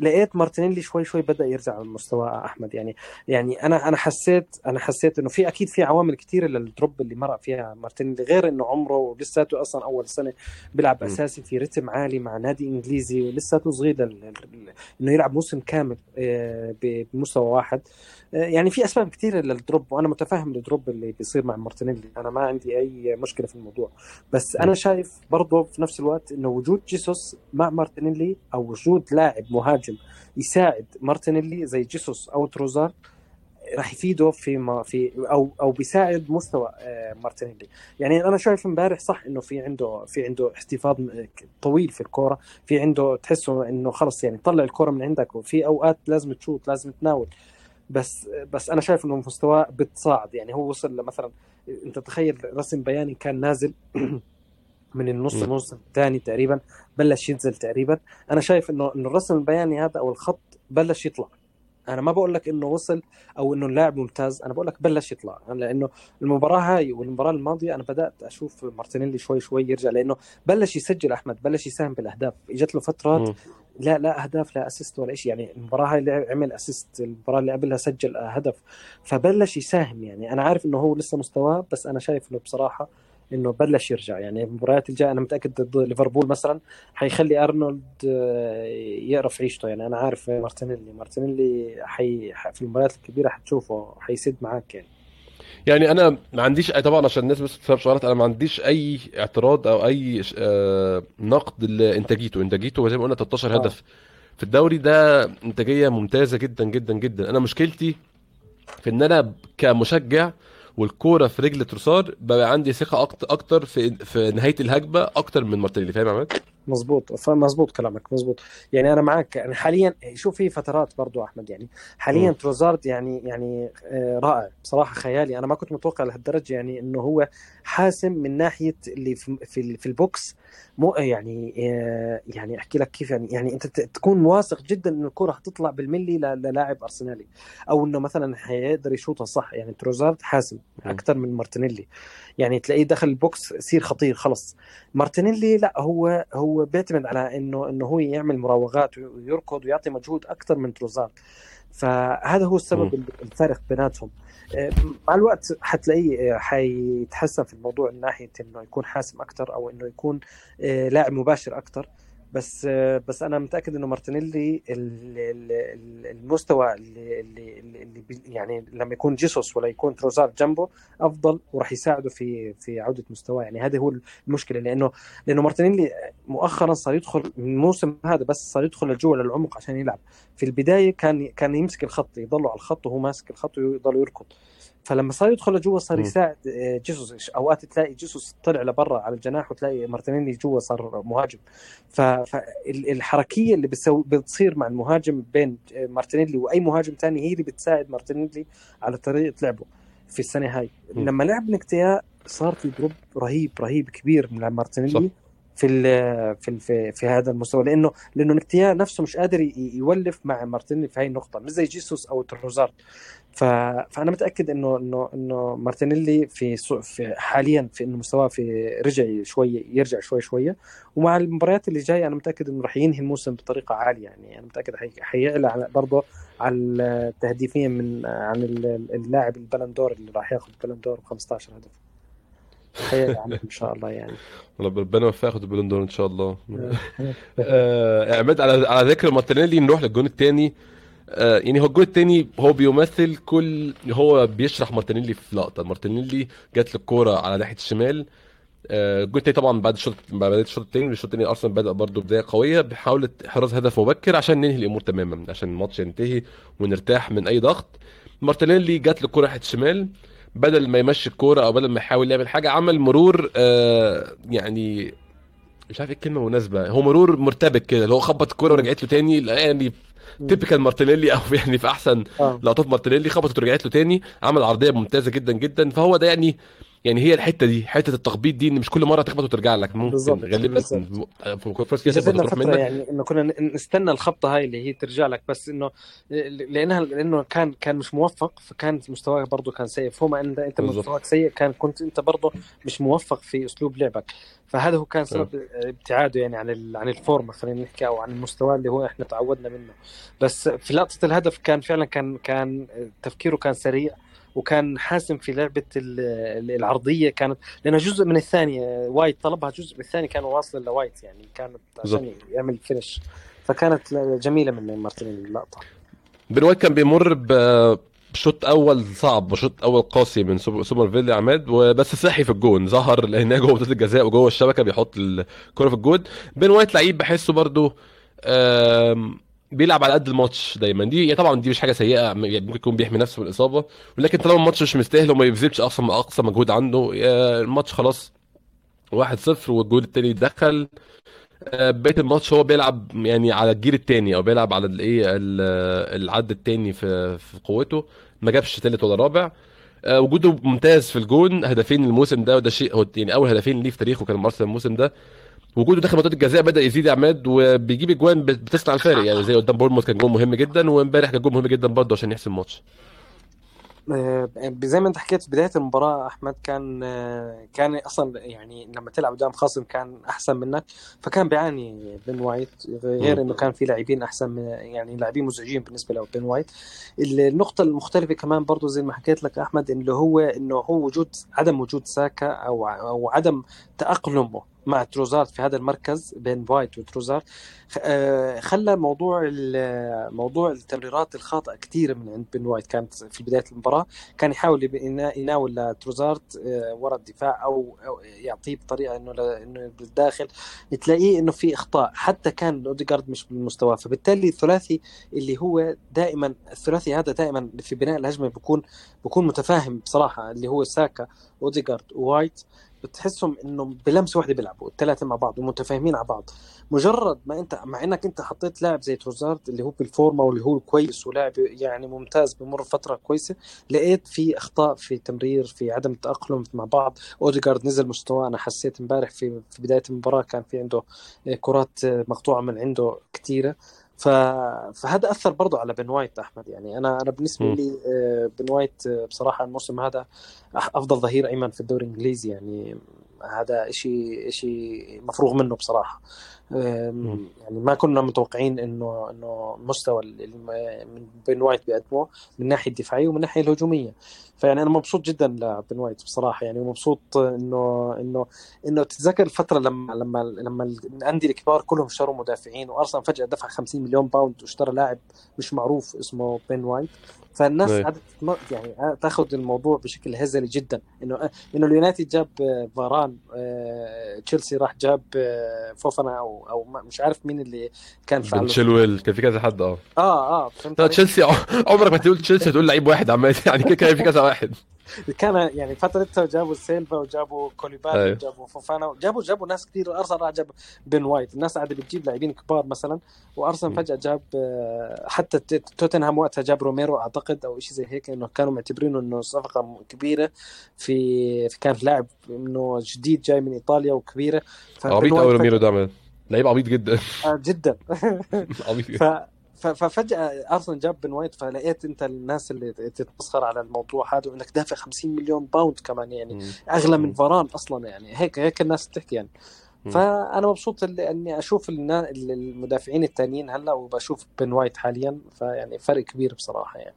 لقيت مارتينيلي شوي شوي بدأ يرجع مستوى أحمد. يعني يعني أنا أنا حسيت أنا حسيت إنه في أكيد في عوامل كثيره لل drop اللي مرق فيها مارتينيلي غير إنه عمره لساته أصلا أول سنة بيلعب أساسي في رتم عالي مع نادي إنجليزي ولساته صغير إنه يلعب موسم كامل آه، بمستوى واحد. آه، يعني في أسباب كثيره لل drop وأنا متفهم ال drop اللي بيصير مع مارتينيلي. أنا ما عندي أي مشكلة في الموضوع. بس أنا شايف برضه في نفس الوقت إنه وجود جيسوس مع مارتينيلي أو وجود لاعب مهاجم يساعد مارتينيلي زي جيسوس أو تروسارد راح يفيده في ما في أو أو بيساعد مستوى آه، مارتينيلي. يعني أنا شايف امبارح صح إنه في عنده في عنده احتفاظ طويل في الكورة. في عنده تحسه إنه خلص يعني طلع الكورة من عندك وفي أوقات لازم تشوط لازم تناول. بس بس أنا شايف إنه مستواه بتصاعد. يعني هو وصل مثلا أنت تخيل رسم بياني كان نازل <clears throat> من النص النص الثاني تقريبا بلش ينزل تقريبا. أنا شايف إنه إنه الرسم البياني هذا أو الخط بلش يطلع. أنا ما بقول لك إنه وصل أو إنه اللاعب ممتاز أنا بقول لك بلش يطلع. لأنه المباراة هاي والمباراة الماضية أنا بدأت أشوف مارتينيلي شوي شوي يرجع لأنه بلش يسجل أحمد بلش يساهم بالأهداف. إجت له فترات لا لا أهداف لا assist ولا شيء يعني المباراة هاي اللي عمل assist المباراة اللي قبلها سجل هدف. فبلش يساهم يعني. أنا عارف إنه هو لسه مستواه بس أنا شايف إنه بصراحة إنه بلش يرجع. يعني المباريات الجاية أنا متأكد ضد ليفربول مثلا حيخلي أرنولد آه، يقرف عيشته. يعني أنا عارف مارتينيلي. مارتينيلي حي في المباريات الكبيرة حتشوفه حيسد معاك يعني. يعني أنا ما عنديش طبعا عشان الناس بس تفهم سؤالات أنا ما عنديش أي اعتراض أو أي آه، نقد لانتاجيته انتاجيته زي ما قلنا 13 آه. هدف في الدوري ده إنتاجية ممتازة جدا جدا جدا. أنا مشكلتي في إن أنا كمشجع والكورة في رجل تروسار بقى عندي ثقة أكتر في في نهاية الهجمة أكتر من مارتينيلي فاهم عماد؟ مظبوط فمظبوط كلامك مظبوط يعني أنا معك يعني حاليا شوف في فترات برضو أحمد يعني حاليا مم. تروسارد يعني يعني آه، رائع بصراحة خيالي أنا ما كنت متوقع لهالدرجة يعني إنه هو حاسم من ناحية اللي في في, في ال box مو يعني آه، يعني أحكي لك كيف يعني يعني أنت تكون واثق جدا انه الكرة حتطلع بالملي للاعب أرسنال أو إنه مثلا حيقدر يشوطها صح. يعني تروزارد حاسم مم. أكثر من مارتينيلي. يعني تلاقيه دخل ال box يصير خطير خلص مارتينيلي لا هو هو بيعتمد على إنه إنه هو يعمل مراوغات ويركض ويعطي مجهود أكثر من تروزارد. فهذا هو. السبب الفارق بيناتهم آه، مع الوقت حتلاقيه آه، حيتحسن في الموضوع من ناحية إنه يكون حاسم أكثر أو إنه يكون آه، لاعب مباشر أكثر بس بس أنا متأكد إنه مارتينيلي ال- ال- ال- المستوى اللي اللي اللي يعني لما يكون جيسوس ولا يكون تروزارد جنبه أفضل وراح يساعده في في عودة مستواه. يعني هذا هو المشكلة لأنه لأنه مارتينيلي مؤخرا صار يدخل من الموسم هذا بس صار يدخل لجوا للعمق عشان يلعب. في البداية كان كان يمسك الخط يضلوا على الخط وهو ماسك الخط ويضل يركض. فلما صار يدخل لجوا صار. يساعد آه، جيسوس. أوقات تلاقي جيسوس طلع لبرا على الجناح وتلاقي مارتينيلي جوا صار مهاجم. فالحركيه اللي بتسوي بتصير مع المهاجم بين آه، مارتينيلي وأي مهاجم تاني هي اللي بتساعد مارتينيلي على طريقة لعبه في السنة هاي. مم. لما لعب نكتيا صار في drop رهيب رهيب كبير من صح. مارتينيلي في ال في ال في, في هذا المستوى لأنه لأنه نكتيا نفسه مش قادر يولف مع مارتينيلي في هاي النقطة مش زي جيسوس أو تروزارد. فأنا متأكد إنه إنه إنه مارتينيلي في. في حاليا في إنه مستواه في رجع شوية يرجع شوي شوية ومع المباريات اللي جاية أنا متأكد إنه راح ينهي الموسم بطريقة عالية يعني أنا متأكد حي... حيعلى على برضه على تهديفيا من عن ال- اللاعب البالون دور اللي راح ياخذ البالون دور ب 15 هدف إن شاء الله يعني. ربنا يوفقه ياخد البالون دور إن شاء الله. آه، <laughs> عماد على على ذكر مارتينيلي نروح للجون الثاني يعني هو الجون الثاني هو بيمثل كل هو بيشرح مارتينيلي في لقطة. مارتينيلي جات له الكوره على ناحية الشمال. آه، الجون الثاني طبعا بعد الشوط بعد بداية الشوط الثاني الشوط الثاني أرسنال بدأ برضه بداية قوية بحاول احراز هدف مبكر عشان ننهي الأمور تماما عشان الماتش ينتهي ونرتاح من أي ضغط. مارتينيلي جات له الكوره ناحية الشمال. بدل ما يمشي الكورة أو بدل ما يحاول يعمل حاجة عمل مرور آه يعني مش عارف إيه الكلمة المناسبة. هو مرور مرتبك كده اللي هو خبط الكورة ورجعت له تاني يعني typical مارتينيلي أو <laughs> يعني في أحسن آه. لقطات مارتينيلي خبطت ورجعت له تاني عمل عرضية ممتازة جدا جدا. فهو ده يعني يعني هي الحتة دي حتة التخبيط دي إن مش كل مرة تخبط وترجع لك ممكن بالظبط غالبا فرص كده جات لنا تروح فترة منك. يعني إنه كنا نستنى الخبطة هاي اللي هي ترجع لك بس إنه لأنها لأنه كان كان مش موفق فكان مستواه برضه كان سيء. فهو ما أنت مستواك سيء كان كنت أنت برضه مش موفق في أسلوب لعبك. فهذا هو كان. سبب ابتعاده يعني عن عن الفورمة خلينا نحكي أو عن المستوى اللي هو إحنا تعودنا منه. بس في لقطة الهدف كان فعلا كان كان تفكيره كان سريع. وكان حاسم في لعبة ال- ال- العرضية كانت لأنه جزء من الثانية وايت طلبها جزء من الثاني كان واصل لوايت يعني كانت عشان يعمل finish. فكانت جميلة من مارتينيلي اللقطة. بن وايت كان بيمر بشوط أول صعب وشوط أول قاسي من سوبر فيلي عماد وبس صحي في الجون. ظهر لهنا جوه منطقه الجزاء وجوه الشبكة بيحط الكرة في الجون. بن وايت لعيب بحسه برضو آم، بيلعب على قد الماتش دايما. دي طبعا دي مش حاجة سيئة يعني ممكن يكون بيحمي نفسه من الإصابة. ولكن طالما الماتش مش مستاهل وما يبذلش أقصى أقصى مجهود عنده الماتش خلاص 1-0 والجول التاني اتدخل آه، بقية الماتش هو بيلعب يعني على الجيل التاني أو بيلعب على الايه ال- العد التاني في في قوته. ما جابش تالت ولا رابع. آه، وجوده ممتاز في الجون. هدفين الموسم ده وده شيء يعني أول هدفين ليه في تاريخه كان مارسيال الموسم ده. وجوده داخل منطقة الجزاء بدأ يزيد يا عماد وبيجيب أجوان بت- بتصنع الفارق. يعني زي قدام بورموث كان جون مهم جدا وامبارح كان جون مهم جدا برضه عشان يحسم الماتش. آه، زي ما انت حكيت في بداية المباراة أحمد كان آه، كان أصلا يعني لما تلعب قدام خصم كان أحسن منك. فكان بيعاني بن وايت غير إنه كان في لاعبين أحسن من يعني لاعبين مزعجين بالنسبة له بن وايت النقطة المختلفة كمان برضه زي ما حكيت لك أحمد اللي هو إنه هو وجود عدم وجود ساكا أو أو عدم تأقلمه. مع تروزارد في هذا المركز بن وايت وتروسارد. آه، خلى موضوع موضوع التمريرات الخاطئة كثيره من عند بن وايت. كانت في بداية المباراة كان يحاول يناول تروزارد آه، ورا الدفاع أو يعطيه بطريقة إنه إنه بالداخل تلاقيه إنه في إخطاء. حتى كان اوديجارد مش بالمستوى. فبالتالي الثلاثي اللي هو دائما الثلاثي هذا دائما في بناء الهجمة بيكون بيكون متفاهم بصراحة اللي هو ساكا اوديجارد وايت. بتحسهم إنه بلمسة واحدة بيلعبوا الثلاثه مع بعض ومتفاهمين على بعض مجرد ما أنت مع إنك أنت حطيت لاعب زي تروزارد اللي هو بالفورمة واللي هو كويس ولاعب يعني ممتاز بمر فترة كويسة لقيت في أخطاء في تمرير في عدم التأقلم مع بعض اوديجارد نزل مستواه أنا حسيت إمبارح في في بداية المباراة كان في عنده كرات مقطوعة من عنده كثيره. فهذا أثر برضه على بن وايت أحمد. يعني أنا أنا بالنسبة م. لي آه، بن وايت آه، بصراحة الموسم هذا أفضل ظهير أيمن في الدوري الإنجليزي. يعني هذا شيء شيء مفروغ منه بصراحة. يعني ما كنا متوقعين إنه إنه مستوى من بين وايت بيقدمه من الناحيه الدفاعيه ومن الناحيه الهجومية. فيعني أنا مبسوط جدا لبن وايت بصراحة. يعني مبسوط إنه إنه إنه تتذكر الفترة لما لما لما الأندية الكبار كلهم اشتروا مدافعين وأرسنال فجأة دفع 50 مليون pound واشترى لاعب مش معروف اسمه بين وايت. فالناس قعدت يعني تاخذ الموضوع بشكل هزلي جدا. إنه إنه اليونايتد جاب فاران آه، تشيلسي راح جاب آه، فوفانا أو أو مش عارف مين اللي كان فعلا تشيلويل كان في كذا حد آه. آه آه فهمت تشيلسي عمرك ما تقول تشيلسي تقول لعيب واحد عمال <laughs> يعني كده في كذا واحد. كان يعني فترتها جابوا سيلفا وجابوا كوليبالي أيوه. وجابوا فوفانا جابوا جابوا ناس كثير ارسنال راح جاب بن وايت. الناس قاعدة بتجيب لاعبين كبار مثلا. وأرسنال فجأة جاب آه، حتى توتنهام وقتها جاب روميرو أعتقد أو شيء زي هيك إنه كانوا معتبرينه إنه صفقة كبيرة في, كان لاعب إنه جديد جاي من إيطاليا وكبيرة. عبيط قوي روميرو ده لعيب عبيط جدا. آه، جدا. <laughs> عبيط ففجأة أرسنال جاب بن وايت فلقيت أنت الناس اللي تتمسخر على الموضوع هذا وإنك دافع 50 مليون pound كمان يعني مم. أغلى من فاران أصلا يعني هيك هيك الناس بتحكي يعني. فأنا مبسوط اني أشوف المدافعين الثانيين هلأ وبشوف بن وايت حاليا فيعني فرق كبير بصراحة يعني.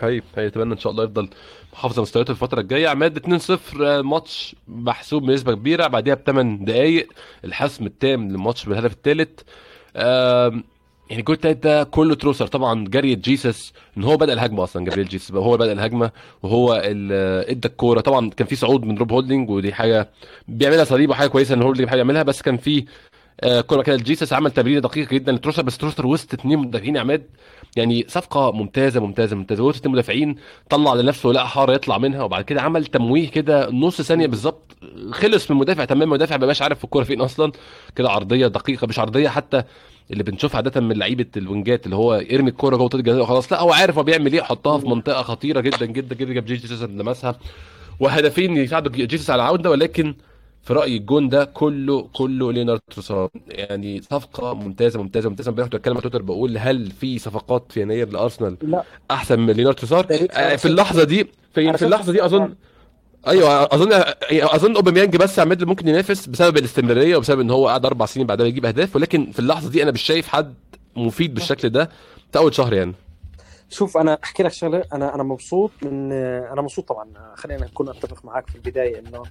هي هي اتمنى إن شاء الله يفضل محافظ مستوياته الفترة الجاية. عماد 2-0 ماتش محسوب بنسبة كبيرة بعديها بثمان دقائق الحسم التام للماتش بالهدف الثالث يعني الجول التالت ده كله تروسار طبعا جري جيسس إن هو بدأ الهجمة أصلا جابريل جيسس. هو بدأ الهجمة وهو إدى الكورة. طبعا كان في صعود من روب هولدنج ودي حاجة بيعملها صليبا وحاجة كويسة إن هولدنج حاجة يعملها بس كان في آه، كوره كده. جيسس عمل تمريره دقيقه جدا لتروسار بس تروسار وسط اثنين مدافعين عماد. يعني صفقة ممتازة ممتازة ممتازة. وسط المدافعين طلع لنفسه لقى حاره يطلع منها وبعد كده عمل تمويه كده نص ثانية بالظبط. خلص من المدافع تمام. المدافع ما بقاش عارف الكورة فين أصلا. كده عرضية دقيقة مش عرضية حتى اللي بنشوفها عادة من لعيبة الوينجات اللي هو يرمي الكوره جوه الجزاء وخلاص. لا هو عارف هو بيعمل إيه. يحطها في منطقة خطيرة جدا جدا جدا. جاب جيسوس لمسها. وهدفين يساعدوا جيسوس على العودة ولكن في رايي الجون ده كله كله لينارد تروسار يعني صفقة ممتازة ممتازة ممتازة. امبارح كنت بتكلم على تويتر بقول هل في صفقات في يناير لأرسنال لا. أحسن من لينارد تروسار آه، في اللحظة دي في, في اللحظة دي اظن أيوه اظن أظن أوباميانج بس عماد ممكن ينافس بسبب الاستمرارية وبسبب إن هو قعد أربع سنين بعدها يجيب أهداف. ولكن في اللحظة دي أنا مش شايف حد مفيد بالشكل ده في أول شهر يعني. شوف أنا أحكي لك شغلة. أنا أنا مبسوط من أنا مبسوط طبعا. خلينا نكون أتفق معك في البداية إنه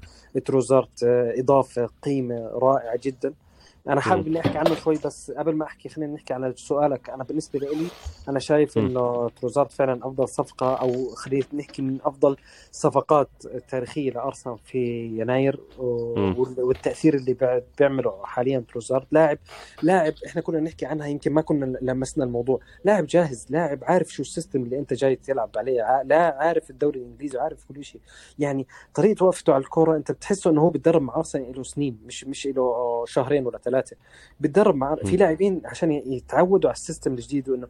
تروزارت إضافة قيمة رائعة جدا. أنا حابب إني أحكي عنه شوي بس قبل ما أحكي خلينا نحكي على سؤالك. أنا بالنسبة لي أنا شايف إنه تروزارد فعلا أفضل صفقة أو خلينا نحكي من أفضل صفقات التاريخيه لأرسنال في يناير والتأثير اللي بيعمله حاليا تروزارد لاعب لاعب إحنا كنا نحكي عنها يمكن ما كنا لمسنا الموضوع. لاعب جاهز لاعب عارف شو ال system اللي أنت جاي تلعب عليه لا عارف الدوري الإنجليزي عارف كل شيء. يعني طريقة وقفته على الكورة أنت بتحسه إنه هو بيتدرب مع أرسنال له سنين مش مش له شهرين ولا ثلاثة ثلاثة. بتدرب مع في لاعبين عشان يتعودوا على ال system الجديد وإنه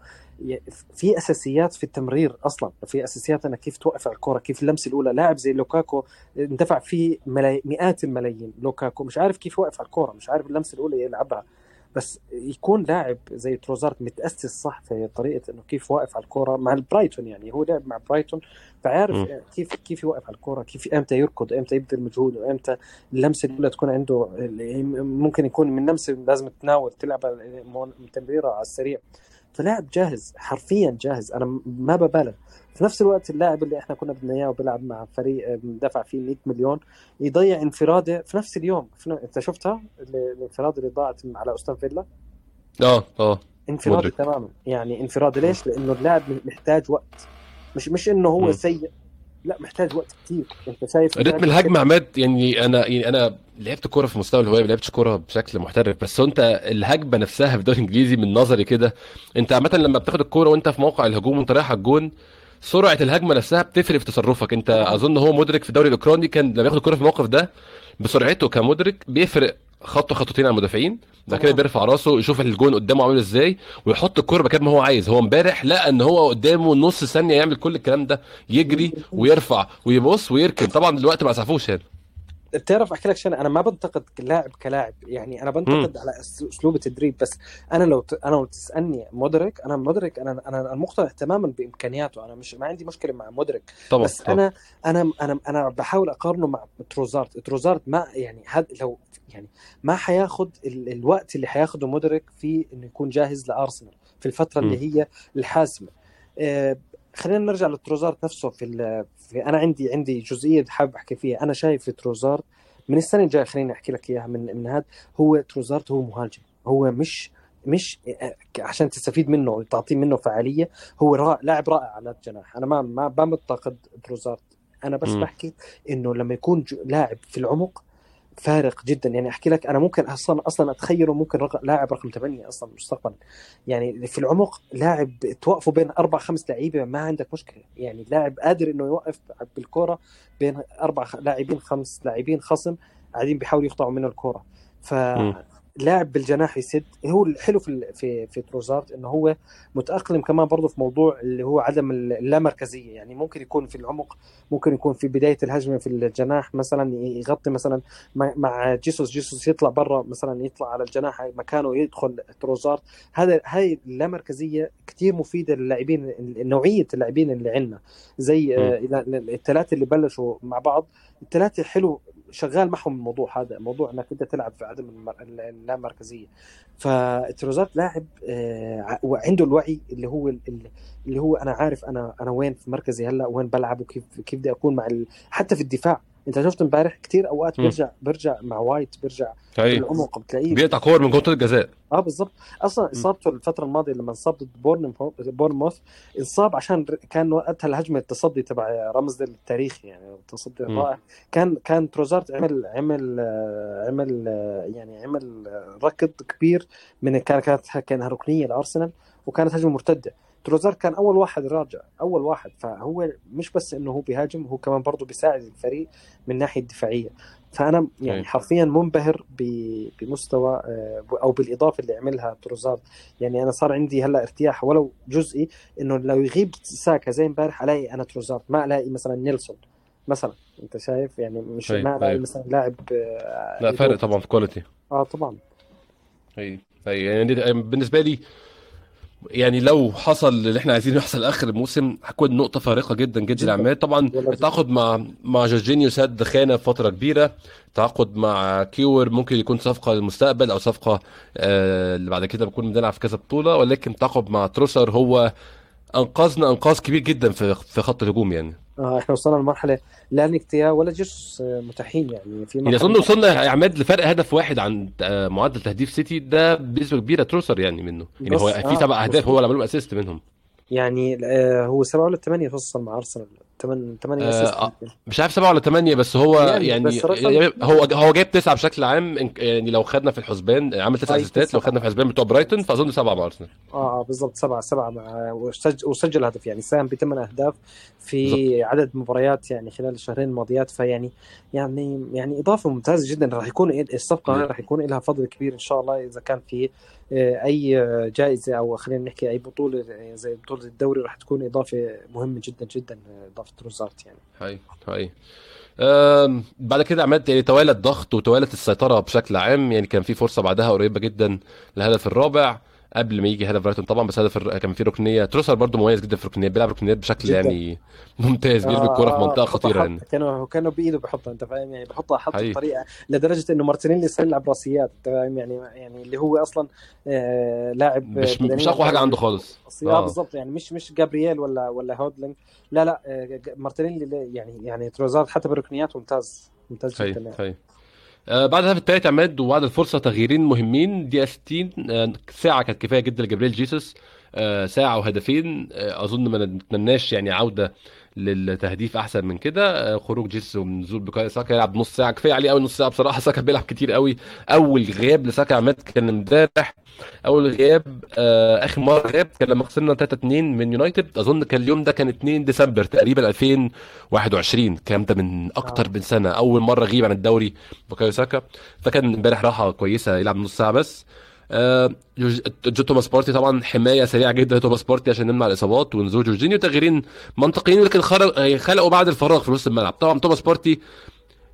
في أساسيات في التمرير أصلا. في أساسيات إنك كيف توقف على الكره كيف اللمسة الأولى. لاعب زي لوكاكو اندفع فيه ملاي... مئات الملايين. لوكاكو مش عارف كيف يوقف على الكره مش عارف اللمسة الأولى يلعبها. بس يكون لاعب زي تروزارت متأسس صح في طريقة إنه كيف واقف على الكورة مع البرايتون يعني. هو لعب مع برايتون فعارف مم. كيف كيف يوقف على الكورة كيف إمتى يركض إمتى يبذل مجهود وإمتى اللمسة الأولى تكون عنده ممكن يكون من لمسة لازم تناول تلعب تمريره على السريع. فلاعب جاهز حرفيا جاهز. أنا ما ببالغ. في نفس الوقت اللاعب اللي إحنا كنا بدنا إياه وبيلعب مع فريق دفع فيه 100 مليون يضيع انفراده في نفس اليوم. في ن- انت شفتها؟ ال- الانفراد اللي ضاعت على أستون فيلا؟ آه آه. انفراد مدرك. تماما. يعني انفراد ليش؟ لأنه اللاعب محتاج وقت. مش مش إنه هو مم. سيء. لا محتاج وقت كثير أنت شايف رتم الهجمة عماد يعني أنا يعني أنا لعبت كورة في مستوى الهوايه ما لعبتش كورة بشكل محترف بس أنت الهجمة نفسها في الدوري الإنجليزي من نظري كده أنت عامة لما بتاخد الكورة وأنت في موقع الهجوم وأنت رايح على الجون سرعة الهجمة نفسها بتفرق في تصرفك. انت اظن هو مدرك في الدوري الاوكراني كان لما ياخد الكوره في الموقف ده بسرعته كمدرك بيفرق خطوه خطوتين على المدافعين بعد كده. بيرفع راسه يشوف الجون قدامه عامل إزاي ويحط الكوره مكان ما هو عايز. هو امبارح لقى ان هو قدامه نص ثانية يعمل كل الكلام ده يجري ويرفع ويبص ويركن. طبعا الوقت ما اسعفوش يعني بتعرف أحكي لك شيء أنا ما بنتقد لاعب كلاعب. يعني أنا بنتقد على أس- أسلوب التدريب بس أنا لو ت... أنا لو تسألني مدرك أنا مدرك أنا أنا مقتنع تماما بإمكانياته. أنا مش ما عندي مشكلة مع مدرك طبعا بس طبعا. أنا أنا أنا أنا بحاول أقارنه مع تروزارت تروزارت ما يعني هذا لو يعني ما حياخد ال... الوقت اللي حياخده مدرك في إنه يكون جاهز لأرسنال في الفترة اللي هي الحاسمة. آه خلينا نرجع لتروزارت نفسه في, ال... في أنا عندي عندي جزئية حابب أحكي فيها. أنا شايف في تروزارت من السنة الجاية خليني أحكي لك إياها من ان هذا. هو تروزارت هو مهاجم. هو مش مش آه، عشان تستفيد منه وتعطيه منه فعالية هو رائع لاعب رائع على الجناح. أنا ما ما بنتقد تروزارت أنا بس مم. بحكي إنه لما يكون لاعب في العمق فارق جدا. يعني أحكي لك أنا ممكن أصلا أصلا أتخيله ممكن رقم لاعب رقم 8 أصلا مستقبلا. يعني في العمق لاعب توقفوا بين أربع خمس لعيبة ما عندك مشكلة. يعني لاعب قادر إنه يوقف بالكرة بين أربع لاعبين خمس لاعبين خصم قاعدين بيحاولوا يقطعوا منه الكرة. ف مم. لاعب بالجناح يسد. هو الحلو في في في تروزارت إنه هو متأقلم كمان برضه في موضوع اللي هو عدم اللامركزية. يعني ممكن يكون في العمق ممكن يكون في بداية الهجمة في الجناح مثلا يغطي مثلا مع- جيسوس جيسوس يطلع برا مثلا يطلع على الجناح مكانه يدخل تروزارت هذا هاي اللامركزية كثير مفيدة للاعبين نوعية اللاعبين اللي عندنا. زي. آه، الثلاثة اللي بلشوا مع بعض الثلاثة حلو شغال معهم الموضوع هذا موضوع إنك أنت تلعب في عدم. اللامركزيه فتروسارد لاعب آه، ع- وعنده الوعي اللي هو ال- ال- اللي هو أنا عارف أنا أنا وين في مركزي هلأ وين بلعب وكيف كيف بدي أكون مع. حتى في الدفاع انت شفت امبارح كثير اوقات. بيرجع بيرجع مع وايت بيرجع. بالعمق بتلاقيه بيقطع كور من منطقه الجزاء آه بالضبط أصلا اصابته الفترة الماضية لما انصاب ضد بورنمو- بورنموث انصاب عشان كان وقتها الهجمة التصدي تبع رمز التاريخي يعني التصدي. الرائع كان كان تروزارت عمل عمل عمل يعني عمل ركض كبير من كان كانت كانها ركنيه لأرسنال وكانت هجمة مرتدة تروزارت كان أول واحد راجع أول واحد. فهو مش بس إنه هو بيهاجم هو كمان برضه بيساعد الفريق من الناحية الدفاعية. فأنا يعني أي. حرفيا منبهر بمستوى آه، أو بالإضافة اللي عملها تروزارد يعني أنا صار عندي هلأ ارتياح ولو جزئي إنه لو يغيب ساكا زي امبارح ألاقي أنا تروسارد ما ألاقي مثلا نيلسون مثلا. أنت شايف؟ يعني مش أي. ما ألاقي أي. مثلا لاعب آه، لا فرق طبعا في quality آه طبعا. اي اي يعني بالنسبة لي يعني لو حصل اللي إحنا عايزينه يحصل آخر الموسم هتكون نقطة فارقة جدا جدا. لعماد طبعا التعاقد مع مع جورجينيو سد خانه فترة كبيرة. التعاقد مع كيفيور ممكن يكون صفقة للمستقبل أو صفقة آه اللي بعد كده بنكون بنلعب في كذا بطولة. ولكن التعاقد مع تروسار هو انقذنا أنقاذ كبير جدا في في خط الهجوم يعني. إحنا وصلنا لمرحلة لا نكيتيا ولا جيسوس آه، متاحين يعني في يعني اظن وصلنا يا عماد لفرق هدف واحد عن آه، معدل تهديف سيتي ده بنسبة كبيرة تروسار يعني منه. يعني هو آه، في سبع أهداف مظبوط. هو اللي عمل assist منهم. يعني آه هو سبعة ولا ثمانيه توصل مع أرسنال. ثمان ثمانيه آه، assist آه. مش عارف سبعة ولا ثمانية بس هو يعني يعني, بس يعني هو هو جايب تسعة بشكل عام يعني لو خدنا في الحسبان عمل تسعة طيب، أسيستات لو. خدنا في الحسبان بتوع برايتون فأظن سبعة مع أرسنال آه آه بالضبط سبعة سبعة مع وسجل, هدف يعني ساهم بثمان أهداف في عدد مباريات يعني خلال الشهرين الماضيات فيعني يعني يعني إضافة ممتازة جدا راح يكون الصفقة. راح يكون لها فضل كبير إن شاء الله إذا كان في أي جائزة أو خلينا نحكي أي بطولة زي بطولة الدوري راح تكون إضافة مهمة جدا جدا اضافه تروزارت يعني. هاي هاي بعد كده عملت يعني توالى الضغط وتوالت السيطرة بشكل عام يعني كان في فرصة بعدها قريبة جدا للهدف الرابع. قبل ما يجي هدف برايتون طبعا بس هدف كان في ركنية. تروسار برضو مميز جدا في الركنيات بيلعب ركنيات بشكل جدا. يعني ممتاز بيرمي آه الكورة في خطيرة حط يعني. كانوا كانوا بإيده بحطها أنت فاهم؟ يعني بحطها حط بطريقة لدرجة إنه مارتينيلي صار يلعب راسيات أنت فاهم؟ يعني يعني اللي هو أصلا آه لاعب مش مش أقوى حاجة عنده خالص. آه آه. بالضبط. يعني مش مش جابرييل ولا ولا هولدينج. لا لا آه، مارتينيلي يعني يعني تروسارد حتى بالركنيات ممتاز. ممتاز جدا يعني. آه بعد الهدف الثالث عماد وبعد الفرصة تغييرين مهمين دقيقة 60 آه ساعة كانت كفاية جدا لجابريل جيسوس آه ساعة وهدفين آه أظن ما نتمناش يعني عودة للتهديف أحسن من كده. آه خروج جيسوس ونزول بوكايو ساكا يلعب نص ساعة. كفاية عليه قوي نص ساعة بصراحة. ساكا بيلعب كتير قوي أول غياب لساكا عماد كان امبارح. أول غياب آه آخر مرة غاب كان لما خسرنا 3-2 من يونايتد. أظن كان اليوم ده كان 2 ديسمبر تقريبا 2021 الكلام ده من أكتر آه. من سنة. أول مرة غيب عن الدوري بوكايو ساكا. فكان امبارح راحة كويسة. يلعب نص ساعة بس. آه، جو توماس بارتي طبعا حماية سريعة جدا لتوماس بارتي عشان نمنع الإصابات ونزول جورجينيو تغييرين منطقيين ولكن خرج خلقوا بعد الفراغ في نص الملعب. طبعا توماس بارتي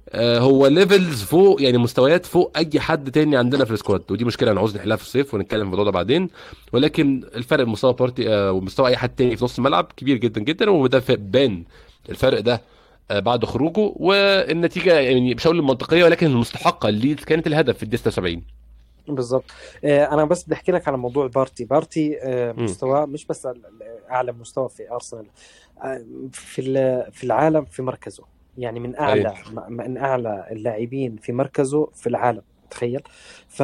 آه، هو levels فوق يعني مستويات فوق أي حد تاني عندنا في ال squad. ودي مشكلة هنعوز نحلها في الصيف ونتكلم في الموضوع ده بعدين. ولكن الفرق مستوى بارتي آه، ومستوى أي حد تاني في نص الملعب كبير جدا جدا وده بان الفرق ده آه، بعد خروجه. والنتيجة يعني مش هقول المنطقية ولكن المستحقة اللي كانت الهدف في الدقيقة 76 بالضبط. آه، أنا بس بدي أحكي لك على موضوع بارتي. بارتي آه، مستواه مش بس أعلى مستوى في أرسنال آه، في في العالم في مركزه. يعني من أعلى من أعلى اللاعبين في مركزه في العالم تخيل. ف...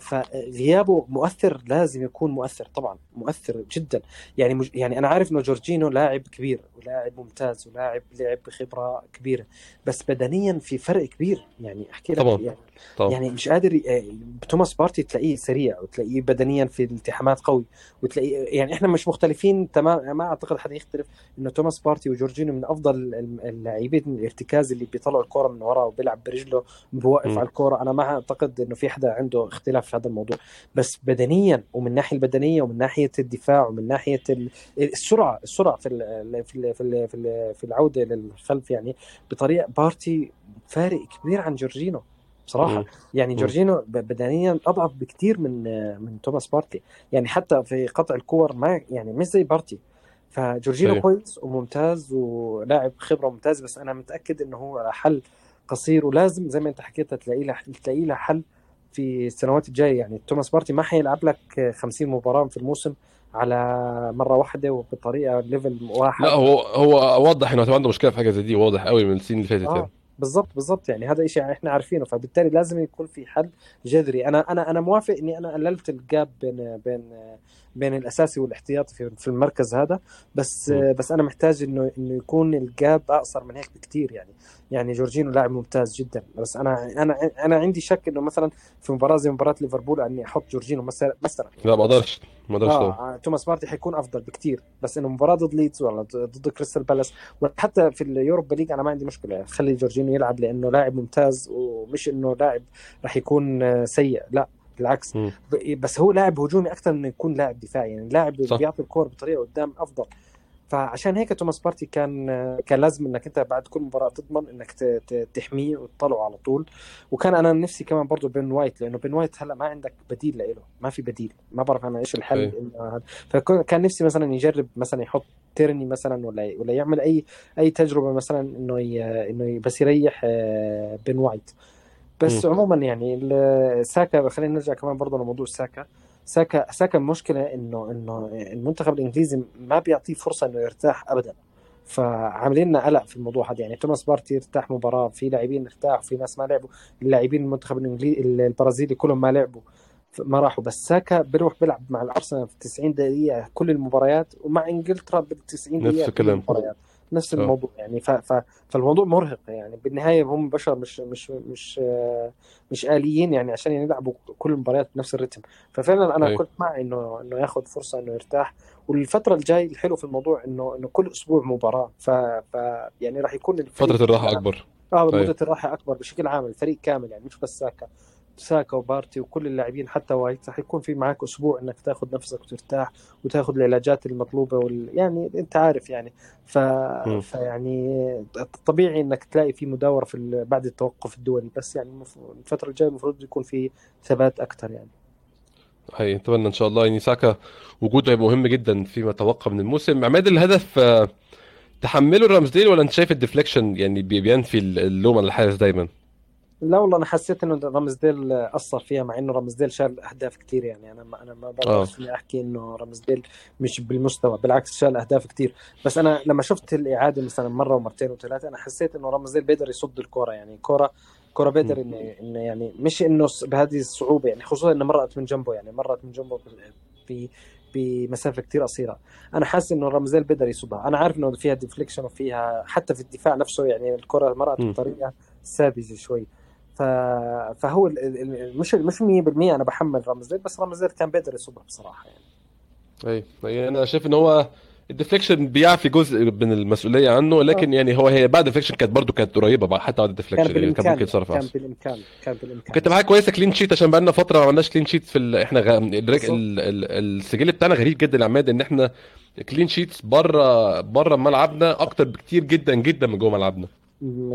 فغيابه مؤثر لازم يكون مؤثر طبعا مؤثر جدا. يعني مج... يعني أنا عارف إنه جورجينو لاعب كبير ولاعب ممتاز ولاعب لعب بخبرة كبيرة بس بدنيا في فرق كبير. يعني أحكي لك طبعا. يعني طبعا يعني مش قادر ي- توماس بارتي تلاقيه سريع وتلاقيه بدنيا في الالتحامات قوي وتلاقيه يعني إحنا مش مختلفين تمام ما أعتقد حدا يختلف إنه توماس بارتي وجورجينيو من أفضل اللاعبين الارتكاز اللي بيطلعوا الكرة من ورا وبيلعب برجله بوقف. على الكرة. أنا ما أعتقد إنه في حدا عنده اختلاف في هذا الموضوع. بس بدنيا ومن الناحيه البدنية ومن ناحية الدفاع ومن ناحية ال- السرعة السرعة في ال في ال في ال في, ال في العودة للخلف يعني بطريقة بارتي فارق كبير عن جورجينو بصراحة. مم. يعني. جورجينو بدنيا أضعف بكثير من من توماس بارتي. يعني حتى في قطع الكور ما يعني مش زي بارتي. فجورجينو صحيح. كويس وممتاز ولاعب خبرة ممتاز بس أنا متأكد إنه هو حل قصير ولازم زي ما أنت حكيت تلاقي له تلاقي له حل في السنوات الجاية. يعني توماس بارتي ما حيلعب لك 50 مباراة في الموسم على مرة واحدة وبطريقة level لا واحد هو هو واضح إنه عنده مشكلة في حاجة زي دي واضح قوي من السنين اللي فاتت آه. يعني. بالضبط بالضبط. يعني هذا شيء إحنا عارفينه. فبالتالي لازم يكون في حل جذري. أنا أنا أنا موافق إني أنا قللت ال gap بين بين بين الأساسي والاحتياطي في في المركز هذا. بس مم. بس أنا محتاج إنه إنه يكون ال gap أقصر من هيك بكثير يعني. يعني جورجينو لاعب ممتاز جدا. بس أنا أنا أنا عندي شك إنه مثلا في مباراة زي مباراة ليفربول إني أحط جورجينو مثلا مثلا. لا ما أقدرش. ما طبعا آه توماس بارتي حيكون أفضل بكثير بس إنه مباراة ضد ليدز ولا ضد كريستال بالاس وحتى في اليوروبا ليج أنا ما عندي مشكلة خلي جورجينيو يلعب لأنه لاعب ممتاز ومش إنه لاعب راح يكون آه، سيء لا بالعكس. ب- بس هو لاعب هجومي أكثر من يكون لاعب دفاعي يعني لاعب بيعطي الكور بطريقة قدام أفضل. فعشان هيك توماس بارتي كان كان لازم إنك أنت بعد كل مباراة تضمن إنك تحميه وتطلعه على طول وكان أنا نفسي كمان برضه بن وايت لأنه بن وايت هلأ ما عندك بديل له ما في بديل ما بعرف أنا إيش الحل هذا. فكان نفسي مثلا يجرب مثلا يحط تيرني مثلا ولا ولا يعمل أي أي تجربة مثلا إنه إنه بس يريح آه، بن وايت بس مم. عموما يعني ساكا خلينا نرجع كمان برضه لموضوع ساكا ساكا ساكا المشكلة انه إنه المنتخب الإنجليزي ما بيعطيه فرصة إنه يرتاح ابدا. فعاملين لنا قلق في الموضوع هذا. يعني توماس بارتي ارتاح مباراة في لاعبين ارتاحوا في ناس ما لعبوا. اللاعبين المنتخب الانجليزي البرازيلي كلهم ما لعبوا ما راحوا. بس ساكا بيروح بيلعب مع الأرسنال في 90 دقيقة كل المباريات ومع إنجلترا بال 90 نفس دقيقة كل الكلام. نفس آه. الموضوع يعني. ف ف فالموضوع مرهق يعني. بالنهاية هم بشر مش مش مش آه، مش آليين يعني عشان يلعبوا كل المباريات بنفس الريتم ففعلا أنا اي كنت مع إنه إنه ياخذ فرصة إنه يرتاح. والفترة الجاي الحلو في الموضوع إنه إنه كل أسبوع مباراة. ف, ف يعني راح يكون فترة الراحة أكبر. آه مده الراحة أكبر بشكل عام. الفريق كامل يعني مش بس ساكا. ساكا وبارتي وكل اللاعبين حتى وايت رح يكون في معك أسبوع إنك تاخذ نفسك وترتاح وتاخذ العلاجات المطلوبة وال... يعني أنت عارف يعني. ف... فيعني طبيعي إنك تلاقي في مداورة في ال... بعد التوقف الدولي بس يعني المف... الفترة الجاية المفروض يكون في ثبات أكثر يعني. هي أتمنى إن شاء الله. يعني ساكا وجوده هيبقى مهم جدا فيما تبقى من الموسم. عماد الهدف آه، تحمله رامزديل ولا أنت شايف ال deflection يعني بي- بينفي اللوم على الحارس دايما؟ لا والله أنا حسيت إنه رامزديل أثر فيها مع إنه رامزديل شال أهداف كثير يعني. أنا ما أنا ما بقدرش اني أحكي إنه رامزديل مش بالمستوى بالعكس شال أهداف كثير بس أنا لما شفت الإعادة مثلا مرة ومرتين وثلاثة أنا حسيت إنه رامزديل بيقدر يصد الكرة يعني. كرة مم. بيقدر إنه إنه يعني مش إنه بهذه الصعوبة يعني. خصوصا إنه مرقت من جنبه يعني مرت من جنبه في بمسافه كثير قصيرة. أنا حاسس إنه رامزديل بيقدر يصدها. أنا عارف إنه فيها ديفليكشن وفيها حتى في الدفاع نفسه يعني الكرة مرقت مم. بطريقة ساذجه شوي. فهو مش مش 100% أنا بحمل رامزديل بس رامزديل كان بيقدر يصبها بصراحة يعني. أي أنا شايف إن هو ال deflection بيعفي جزء من المسؤولية عنه لكن يعني هو هي بعد ال deflection كانت برضو كانت قريبة بعد- حتى بعد كان ال deflection يعني كان ممكن يتصرف كان بالإمكان كان بالإمكان. كانت معايا كويسه clean sheet عشان بقالنا فترة ما عملناش clean sheet في ال... إحنا غ... بالظبط. ال... ال... السجل بتاعنا غريب جدا يا عماد إن إحنا clean sheets برة برة ملعبنا أكتر بكتير جدا جدا من جوه ملعبنا.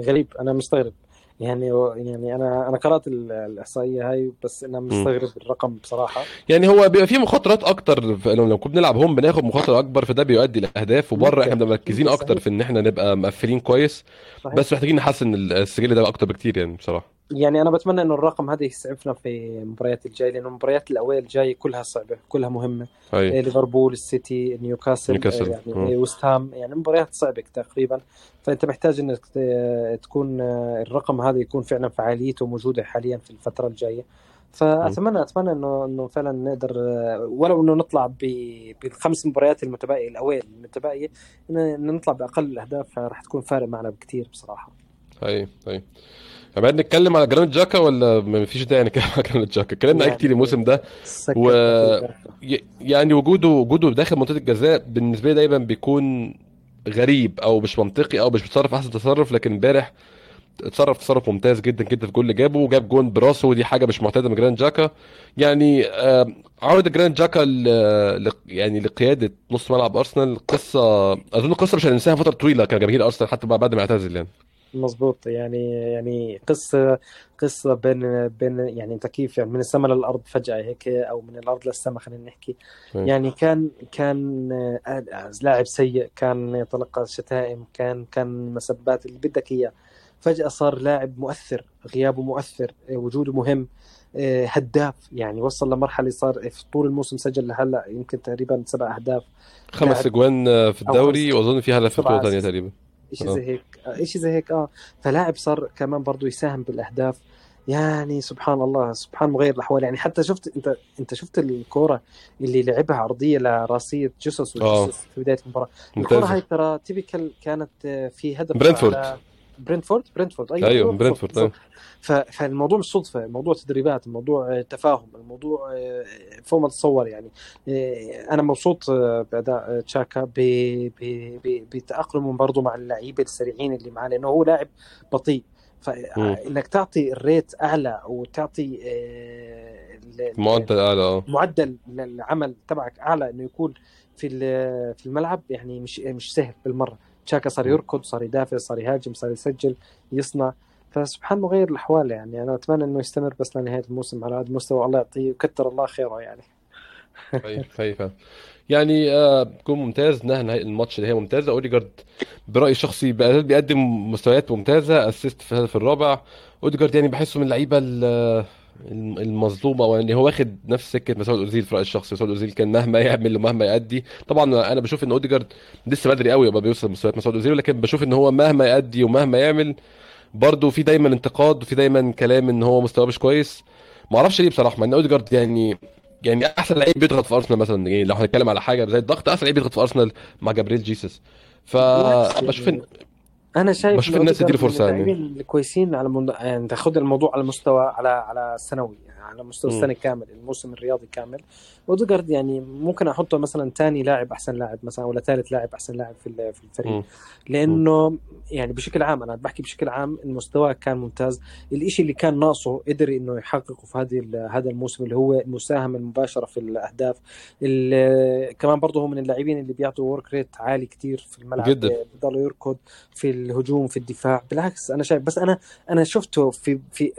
غريب أنا مستغرب. يعني يعني أنا أنا قرأت ال- الإحصائية هاي بس أنا. مستغرب الرقم بصراحة. يعني هو بيبقى فيه مخاطرات أكتر لو كنا بنلعب home بناخد مخاطرة أكبر فده بيؤدي لأهداف وبرة إحنا مركزين أكتر في إن إحنا نبقى مقفلين كويس. صحيح. بس محتاجين نحسن السجل ده أكتر بكتير يعني بصراحة. يعني أنا بتمنى إنه الرقم هذا يسعفنا في المباريات الجايه لأنه المباريات الأوائل الجايه كلها صعبة كلها مهمة. إيه، ليفربول السيتي نيوكاسل نيوكاسل. يعني. إيه، ويست هام يعني مباريات صعبة تقريبا. فأنت محتاج إنك ت- تكون آه، الرقم هذا يكون فعلا فعاليته موجودة حاليا في الفترة الجاية. فأتمنى أتمنى إنه إنه فعلا نقدر آه، ولو إنه نطلع بالخمس مباريات المتبقيه الأوائل المتبقيه إن نطلع بأقل الأهداف راح تكون فارق معنا بكثير بصراحة. هاي عماد نتكلم على جرانيت جاكا ولا ما فيش داعي نتكلم على جرانيت جاكا؟ اتكلمنا عليه كتير يعني الموسم ده. و يعني وجوده وجوده داخل منطقة الجزاء بالنسبة لي دايما بيكون غريب أو مش منطقي أو مش بيتصرف أحسن تصرف لكن امبارح اتصرف تصرف ممتاز جدا جدا في الجول اللي جابه وجاب جون براسه ودي حاجة مش معتادة من جرانيت تشاكا. يعني آه، عودة جرانيت تشاكا ل- ل- يعني لقيادة نص ملعب أرسنال قصة أظن قصه مش هننساها فترة طويلة كجماهير أرسنال حتى بعد ما اعتزل يعني. مظبوط يعني يعني قصة قصة بين بين يعني أنت كيف يعني من السماء للأرض فجأة هيك أو من الأرض للسماء خلينا نحكي. أي. يعني كان كان لاعب سيء كان يتلقى شتائم كان كان مسبات اللي بدك إياه. فجأة صار لاعب مؤثر غيابه مؤثر وجوده مهم هداف. يعني وصل لمرحلة صار في طول الموسم سجل لهلأ يمكن تقريبا سبع أهداف. خمس اجوان في الدوري وأظن في هدف في سبعة بطوله ثانية تقريبا. شيء زي هيك آه، شيء زي هيك آه. فلاعب صار كمان برضه يساهم بالأهداف. يعني سبحان الله سبحان مغير الأحوال. يعني حتى شفت أنت أنت شفت الكورة اللي لعبها عرضية لراسيه جيسوس آه وجيسوس في بداية المباراة. الكورة هاي ترى typical كانت آه، في هدف برنتفورد برنتفورد برنتفورد أيوه أيوه برنتفورد ف- فالموضوع مش صدفة الموضوع تدريبات الموضوع آه، تفاهم الموضوع آه، فوق ما تتصور يعني. آه، أنا مبسوط بأداء تشاكا ب- ب- ب- بتاقلمه برضه مع اللعيبة السريعين اللي معاه لأنه هو لاعب بطيء. فانك تعطي ال rate أعلى وتعطي معدل أعلى معدل العمل تبعك أعلى إنه يكون في في الملعب يعني مش مش سهل بالمرة. تشاكا صار. يركض صار يدافع صار يهاجم صار يسجل يصنع. فسبحان مغير الأحوال يعني. أنا أتمنى إنه يستمر بس لنهاية الموسم على هذا المستوى. الله يعطيه وكثر الله خيره يعني. هي فعلا يعني آه جون ممتاز. نهى نهاية الماتش اللي هي ممتازة. أوديجارد برأيي الشخصي بيقدم مستويات ممتازة assist في الهدف الرابع. أوديجارد يعني بحسه من اللعيبة ال- الم- المظلومة أو يعني هو واخد نفس سكة مسعود اوزيل في رايي الشخصي مسعود اوزيل كان مهما يعمل ومهما يأدي طبعا أنا بشوف إن أوديجارد لسه بدري قوي يبقى بيوصل لمستويات مسعود اوزيل لكن بشوف إن هو مهما يأدي ومهما يعمل برضه في دايما انتقاد وفي دايما كلام إن هو مستواه مش كويس. ما أعرفش ليه بصراحة مع إن أوديجارد يعني يعني أحسن لعيب بيضغط في أرسنال مثلا. يعني لو هنتكلم على حاجة زي الضغط أحسن لعيب بيضغط في أرسنال مع جابريل بالعكس فبشوف ان يعني أنا شايف بشوف الناس من فرصة يعني. الكويسين على من... يعني تاخذ الموضوع على مستوى على على سنوي على مستوى السنة كامل الموسم الرياضي كامل. أوديجارد يعني ممكن أحطه مثلا ثاني لاعب أحسن لاعب مثلا ولا ثالث لاعب أحسن لاعب في في الفريق. لأنه يعني بشكل عام أنا بحكي بشكل عام المستوى كان ممتاز. الشيء اللي كان ناقصه قدر إنه يحققه في هذه هذا الموسم اللي هو المساهمة المباشرة في الأهداف. كمان برضه هو من اللاعبين اللي بيعطوا ورك ريت عالي كثير في الملعب. جدا. بضل يركض في الهجوم في الدفاع. بالعكس أنا شايف بس أنا أنا شفته في في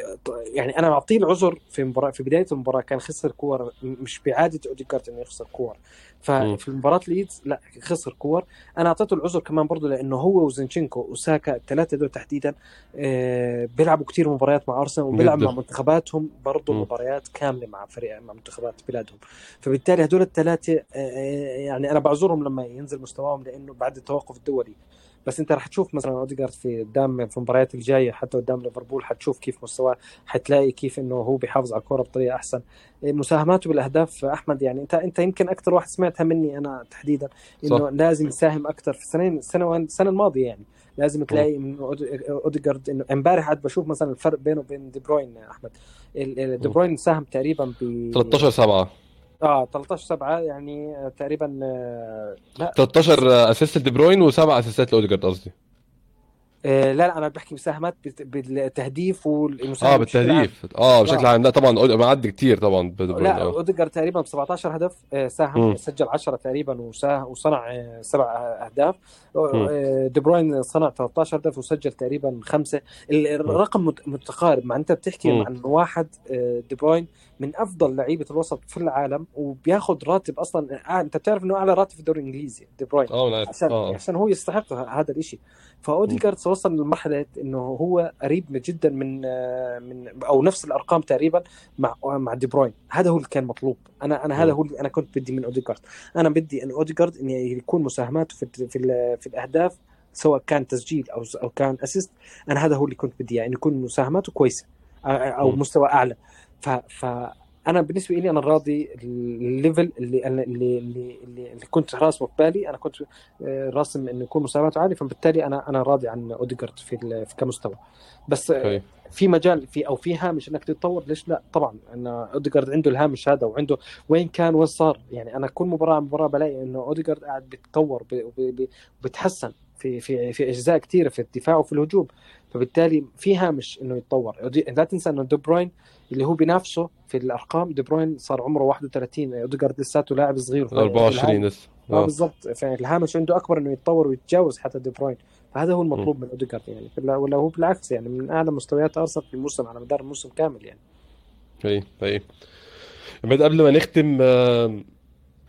يعني أنا بعطيه العذر في مباراة في بداية المباراة كان خسر كور مش بعاده اوديجارد إنه يخسر كور. ففي مباراه ليدز لا خسر كور. أنا أعطيته العذر كمان برضه لإنه هو وزينتشينكو وساكا الثلاثه دول تحديدا آه، بيلعبوا كثير مباريات مع أرسنال وبيلعبوا مع منتخباتهم برضه مباريات كاملة مع فريق مع منتخبات بلادهم. فبالتالي هدول الثلاثه آه، آه، يعني أنا بعذرهم لما ينزل مستواهم لإنه بعد التوقف الدولي. بس انت راح تشوف مثلا اوديجارد في قدام في المباريات الجاية حتى قدام ليفربول حتشوف كيف مستواه حتلاقي كيف إنه هو بيحافظ على الكورة بطريقة أحسن. مساهماته بالأهداف أحمد يعني انت أنت يمكن أكثر واحد سمعتها مني أنا تحديدا إنه صح. لازم يساهم أكثر في السنين السنة السنة الماضية يعني. لازم تلاقي من اوديجارد انه امبارح قاعد بشوف مثلا الفرق بينه وبين دي بروين أحمد. دي بروين ساهم تقريبا ب 13 7 آه 13 7 يعني تقريبا آه، لا. 13 assist دي بروين وسبع اسيستات لأوديجارد قصدي. آه لا لا أنا بحكي مساهمات بالتهديف والمساهمات آه بالتهديف. آه بشكل عام. لا طبعا معدي كتير طبعا لا أوديجارد تقريبا ب 17 هدف آه، ساهم م. سجل 10 تقريبا وصنع آه، سبع أهداف. آه، دي بروين صنع 13 هدف وسجل تقريبا خمسة. الرقم متقارب. مع أنت بتحكي عن واحد دي بروين من أفضل لعيبة الوسط في العالم وبياخذ راتب أصلا أنت بتعرف إنه أعلى راتب في الدوري الإنجليزي دي بروين عشان آه. عشان هو يستحق هذا الشيء فأوديجارد وصل لمرحلة إنه هو قريب جدا من من أو نفس الأرقام تقريبا مع مع دي بروين. هذا هو اللي كان مطلوب. أنا أنا هذا هو اللي أنا كنت بدي من أوديجارد. أنا بدي إن أوديجارد إن يكون مساهماته في في, في الأهداف سواء كان تسجيل أو أو كان assist أنا هذا هو اللي كنت بدي يعني يكون مساهماته كويسة أو مستوى أعلى. ف, ف أنا بالنسبة لي أنا راضي ال level اللي اللي اللي, اللي, اللي كنت راسمه في بالي. أنا كنت آه، راسم إنه يكون مساهماته عالية فبالتالي أنا أنا راضي عن أوديجارد في في كمستوى. بس okay. في مجال في أو في هامش إنك تتطور ليش لا؟ طبعا إن أوديجارد عنده الهامش هذا وعنده وين كان وين صار. يعني أنا كل مباراة مباراة بلاقي انه أوديجارد قاعد بيتطور وبيتحسن في في في أجزاء كثيره في الدفاع وفي الهجوم. فبالتالي في هامش إنه يتطور. لا تنسى إنه دي بروين اللي هو بينافسه في الأرقام دي بروين صار عمره 31 أوديجارد لساته لاعب صغير 24 لسه. آه بالضبط. فالهامش عنده أكبر إنه يتطور ويتجاوز حتى دي بروين. فهذا هو المطلوب من أوديجارد يعني. ولا هو بالعكس يعني من أعلى مستويات أرسنال في الموسم على مدار الموسم كامل يعني. اي اي قبل ما نختم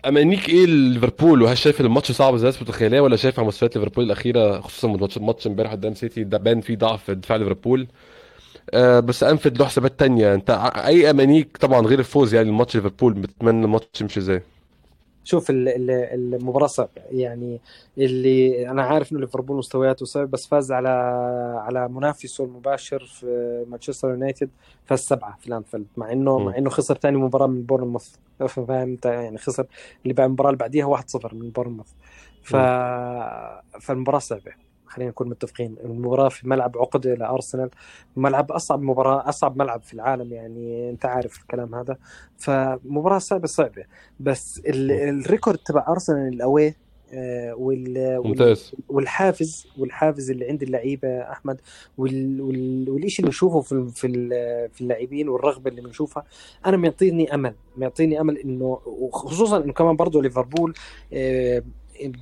أمانيك إيه ليفربول وهل شايف الماتش صعب زي ما متخيلاه ولا شايف على مستويات ليفربول الأخيرة خصوصا ماتش امبارح قدام سيتي ده بان فيه ضعف في دفاع ليفربول؟ آه بس انفيلد له حسابات تانية. أنت أي أمانيك طبعا غير الفوز يعني الماتش ليفربول بتتمنى الماتش يمشي إزاي؟ شوف المباراة صعبة. يعني اللي أنا عارف إنه ليفربول مستوياته صعبة بس فاز على على منافسه المباشر في مانشستر يونايتد فاز سبعة في الأنفيلد مع انه م. مع إنه خسر ثاني مباراة من بورنموث. فاهم يعني خسر اللي بعد المباراة اللي بعديها 1-0 من بورنموث. ف... فالمباراة صعبة. خلينا نكون متفقين المباراة في ملعب عقده لارسنال ملعب أصعب مباراة أصعب ملعب في العالم يعني أنت عارف الكلام هذا. فمباراة صعبة صعبة. بس الريكورد تبع أرسنال الأوي آه، وال ممتاز. والحافز والحافز اللي عند اللعيبة أحمد وال... وال... والشيء اللي بنشوفه في في في اللاعبين والرغبة اللي بنشوفها أنا معطيني أمل معطيني أمل إنه وخصوصا إنه كمان برضه ليفربول آه،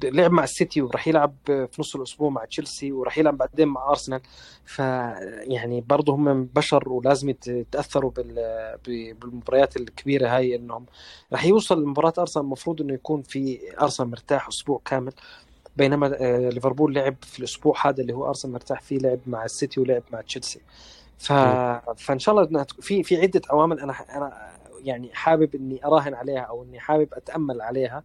لعب مع السيتي وراح يلعب في نص الأسبوع مع تشيلسي وراح يلعب بعدين مع أرسنال. فيعني برضه هم بشر ولازم يتأثروا بالمباريات الكبيرة هاي إنهم راح يوصل لمباراة أرسنال. المفروض إنه يكون في أرسنال مرتاح أسبوع كامل بينما آه، ليفربول لعب في الأسبوع هذا اللي هو أرسنال مرتاح فيه لعب مع السيتي ولعب مع تشيلسي. ف... فإن شاء الله في في عدة عوامل أنا أنا يعني حابب إني أراهن عليها أو إني حابب أتأمل عليها.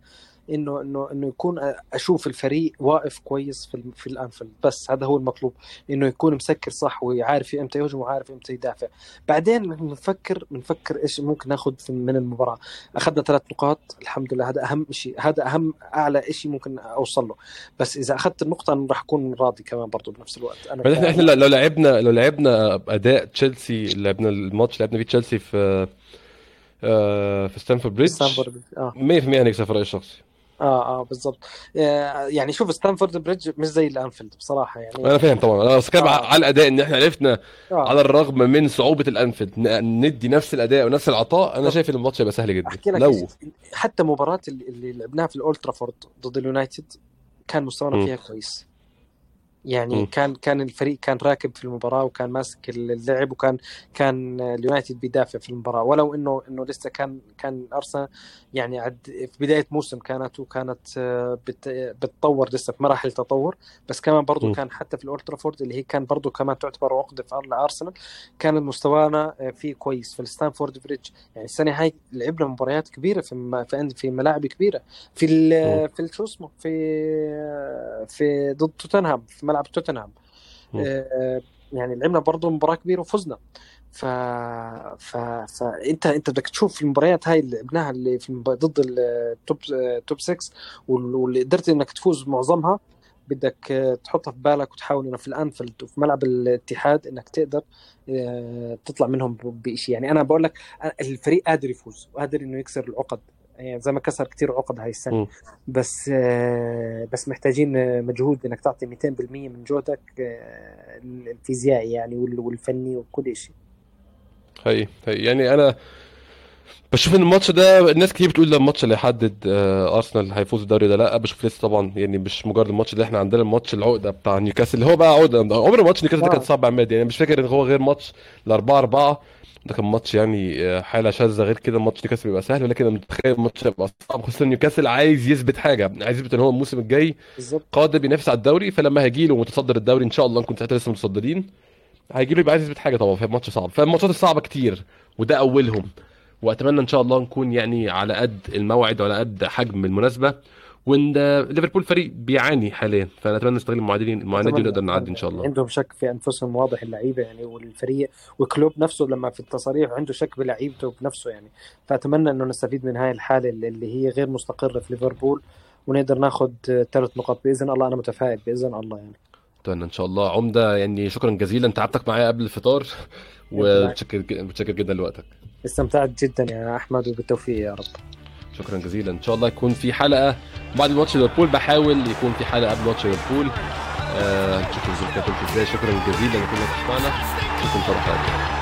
انه انه إنه يكون أشوف الفريق واقف كويس في في الانفيلد بس هذا هو المطلوب إنه يكون مسكر صح وعارف إمتى يهجم وعارف إمتى يدافع. بعدين بنفكر بنفكر إيش ممكن ناخذ من المباراة. أخذنا ثلاث نقاط الحمد لله. هذا أهم شيء هذا أهم أعلى شيء ممكن أوصل له. بس إذا أخذت النقطة أنا راح أكون راضي كمان برضه بنفس الوقت. أنا إحنا إحنا لو لعبنا لو لعبنا أداء تشيلسي لعبنا الماتش لعبنا فيه تشيلسي في آه في ستانفورد بريدج 100% ستانفورد آه. هنكسب في رايي الشخصي آه آه بالضبط. آه يعني شوف ستانفورد بريدج مش زي الأنفيلد بصراحة يعني. أنا فاهم طبعا. أنا بتكلم آه. على الأداء ان إحنا عرفنا آه. على الرغم من صعوبة الأنفيلد ندي نفس الأداء ونفس العطاء أنا شايف إن الماتش هيبقى سهل جدا. أحكي لك لو. حتى مباراة اللي, لعبناها في الأولد ترافورد ضد اليونايتد كان مستوانا. فيها كويس. يعني مم. كان كان الفريق كان راكب في المباراة وكان ماسك اللعب وكان كان اليونايتد بيدافع في المباراة. ولو إنه إنه لسه كان كان أرسنال يعني عد في بداية موسم كانت وكانت آه، بت بتطور لسه في مراحل تطور. بس كمان برضو مم. كان حتى في الاولترافورد اللي هي كان برضو كمان تعتبر عقده في لأرسنال كان مستوانا آه، فيه كويس. في الستانفورد بريدج يعني السنة هاي لعبنا مباريات كبيرة في م- في في ملاعب كبيرة. في في شو اسمه؟ في في ضد توتنهام في ملعب توتنهام. آه، يعني لعبنا برضه مباراة كبيرة وفزنا. ف... ف... فانت انت بدك تشوف المباريات هاي اللي لعبناها اللي في المب... ضد ال top top 6 وال- واللي قدرت انك تفوز معظمها بدك آه، تحطها في بالك وتحاول انه في الأنفيلد وفي ملعب الاتحاد انك تقدر آه، تطلع منهم بشيء يعني أنا بقول لك آه، الفريق قادر يفوز وقادر إنه يكسر العقد. يعني زي ما كسر كتير عقد هاي السنة. مم. بس آه، بس محتاجين آه، مجهود إنك تعطي 200% من جهدك آه، الفيزيائي يعني وال- والفني وكل شيء هي هي. يعني أنا بشوف إن الماتش ده الناس كتير بتقول ده الماتش اللي هيحدد أرسنال هيفوز الدوري ده لأ. بشوف لسه طبعا يعني مش مجرد الماتش اللي إحنا عندنا الماتش العقدة بتاع نيوكاسل. اللي هو بقى عقدة عمر ماتش نيوكاسل ده كان. صعب عماد يعني مش فاكر إن هو غير ماتش ال 4 4 ده كان ماتش يعني آه، حالة شاذة. غير كده ماتش نيوكاسل بيبقى سهل ولكن أنا متخيل الماتش هيبقى صعب خصوصا نيوكاسل عايز يثبت حاجة عايز يثبت إن هو الموسم الجاي بالظبط. قادر ينافس على الدوري فلما هيجي له متصدر الدوري إن شاء الله نكون ساعتها لسه متصدرين هيجي له يبقى عايز يثبت حاجة طبعا. فالماتش صعب. فالماتشات الصعبة كتير وده أولهم. وأتمنى إن شاء الله نكون يعني على قد الموعد وعلى قد حجم المناسبة. وإن ليفربول فريق بيعاني حاليا فنتمنى نستغل المعاناه المعاناة دي ونقدر نعدي إن شاء الله. عندهم شك في أنفسهم واضح اللعيبة يعني والفريق وكلوب نفسه لما في التصاريح عنده شك بلعيبته بنفسه يعني. فأتمنى إنه نستفيد من هاي الحالة اللي اللي هي غير مستقرة في ليفربول ونقدر ناخذ ثلاث نقاط. بإذن الله أنا متفائل بإذن الله يعني. أتمنى إن شاء الله. عمدة يعني شكرا جزيلا تعبتك معايا قبل الفطار ومتشكر متشكر جدا لوقتك. استمتعت جدا يا أحمد وبالتوفيق يا رب. شكرا جزيلا ان شاء الله يكون في حلقه بعد ماتش ليفربول بحاول يكون في حلقه قبل ماتش ليفربول آه نشوف الظروف كانت إزاي شكرا جزيلا لكل الناس تسمعنا نشوفكم الله حلقه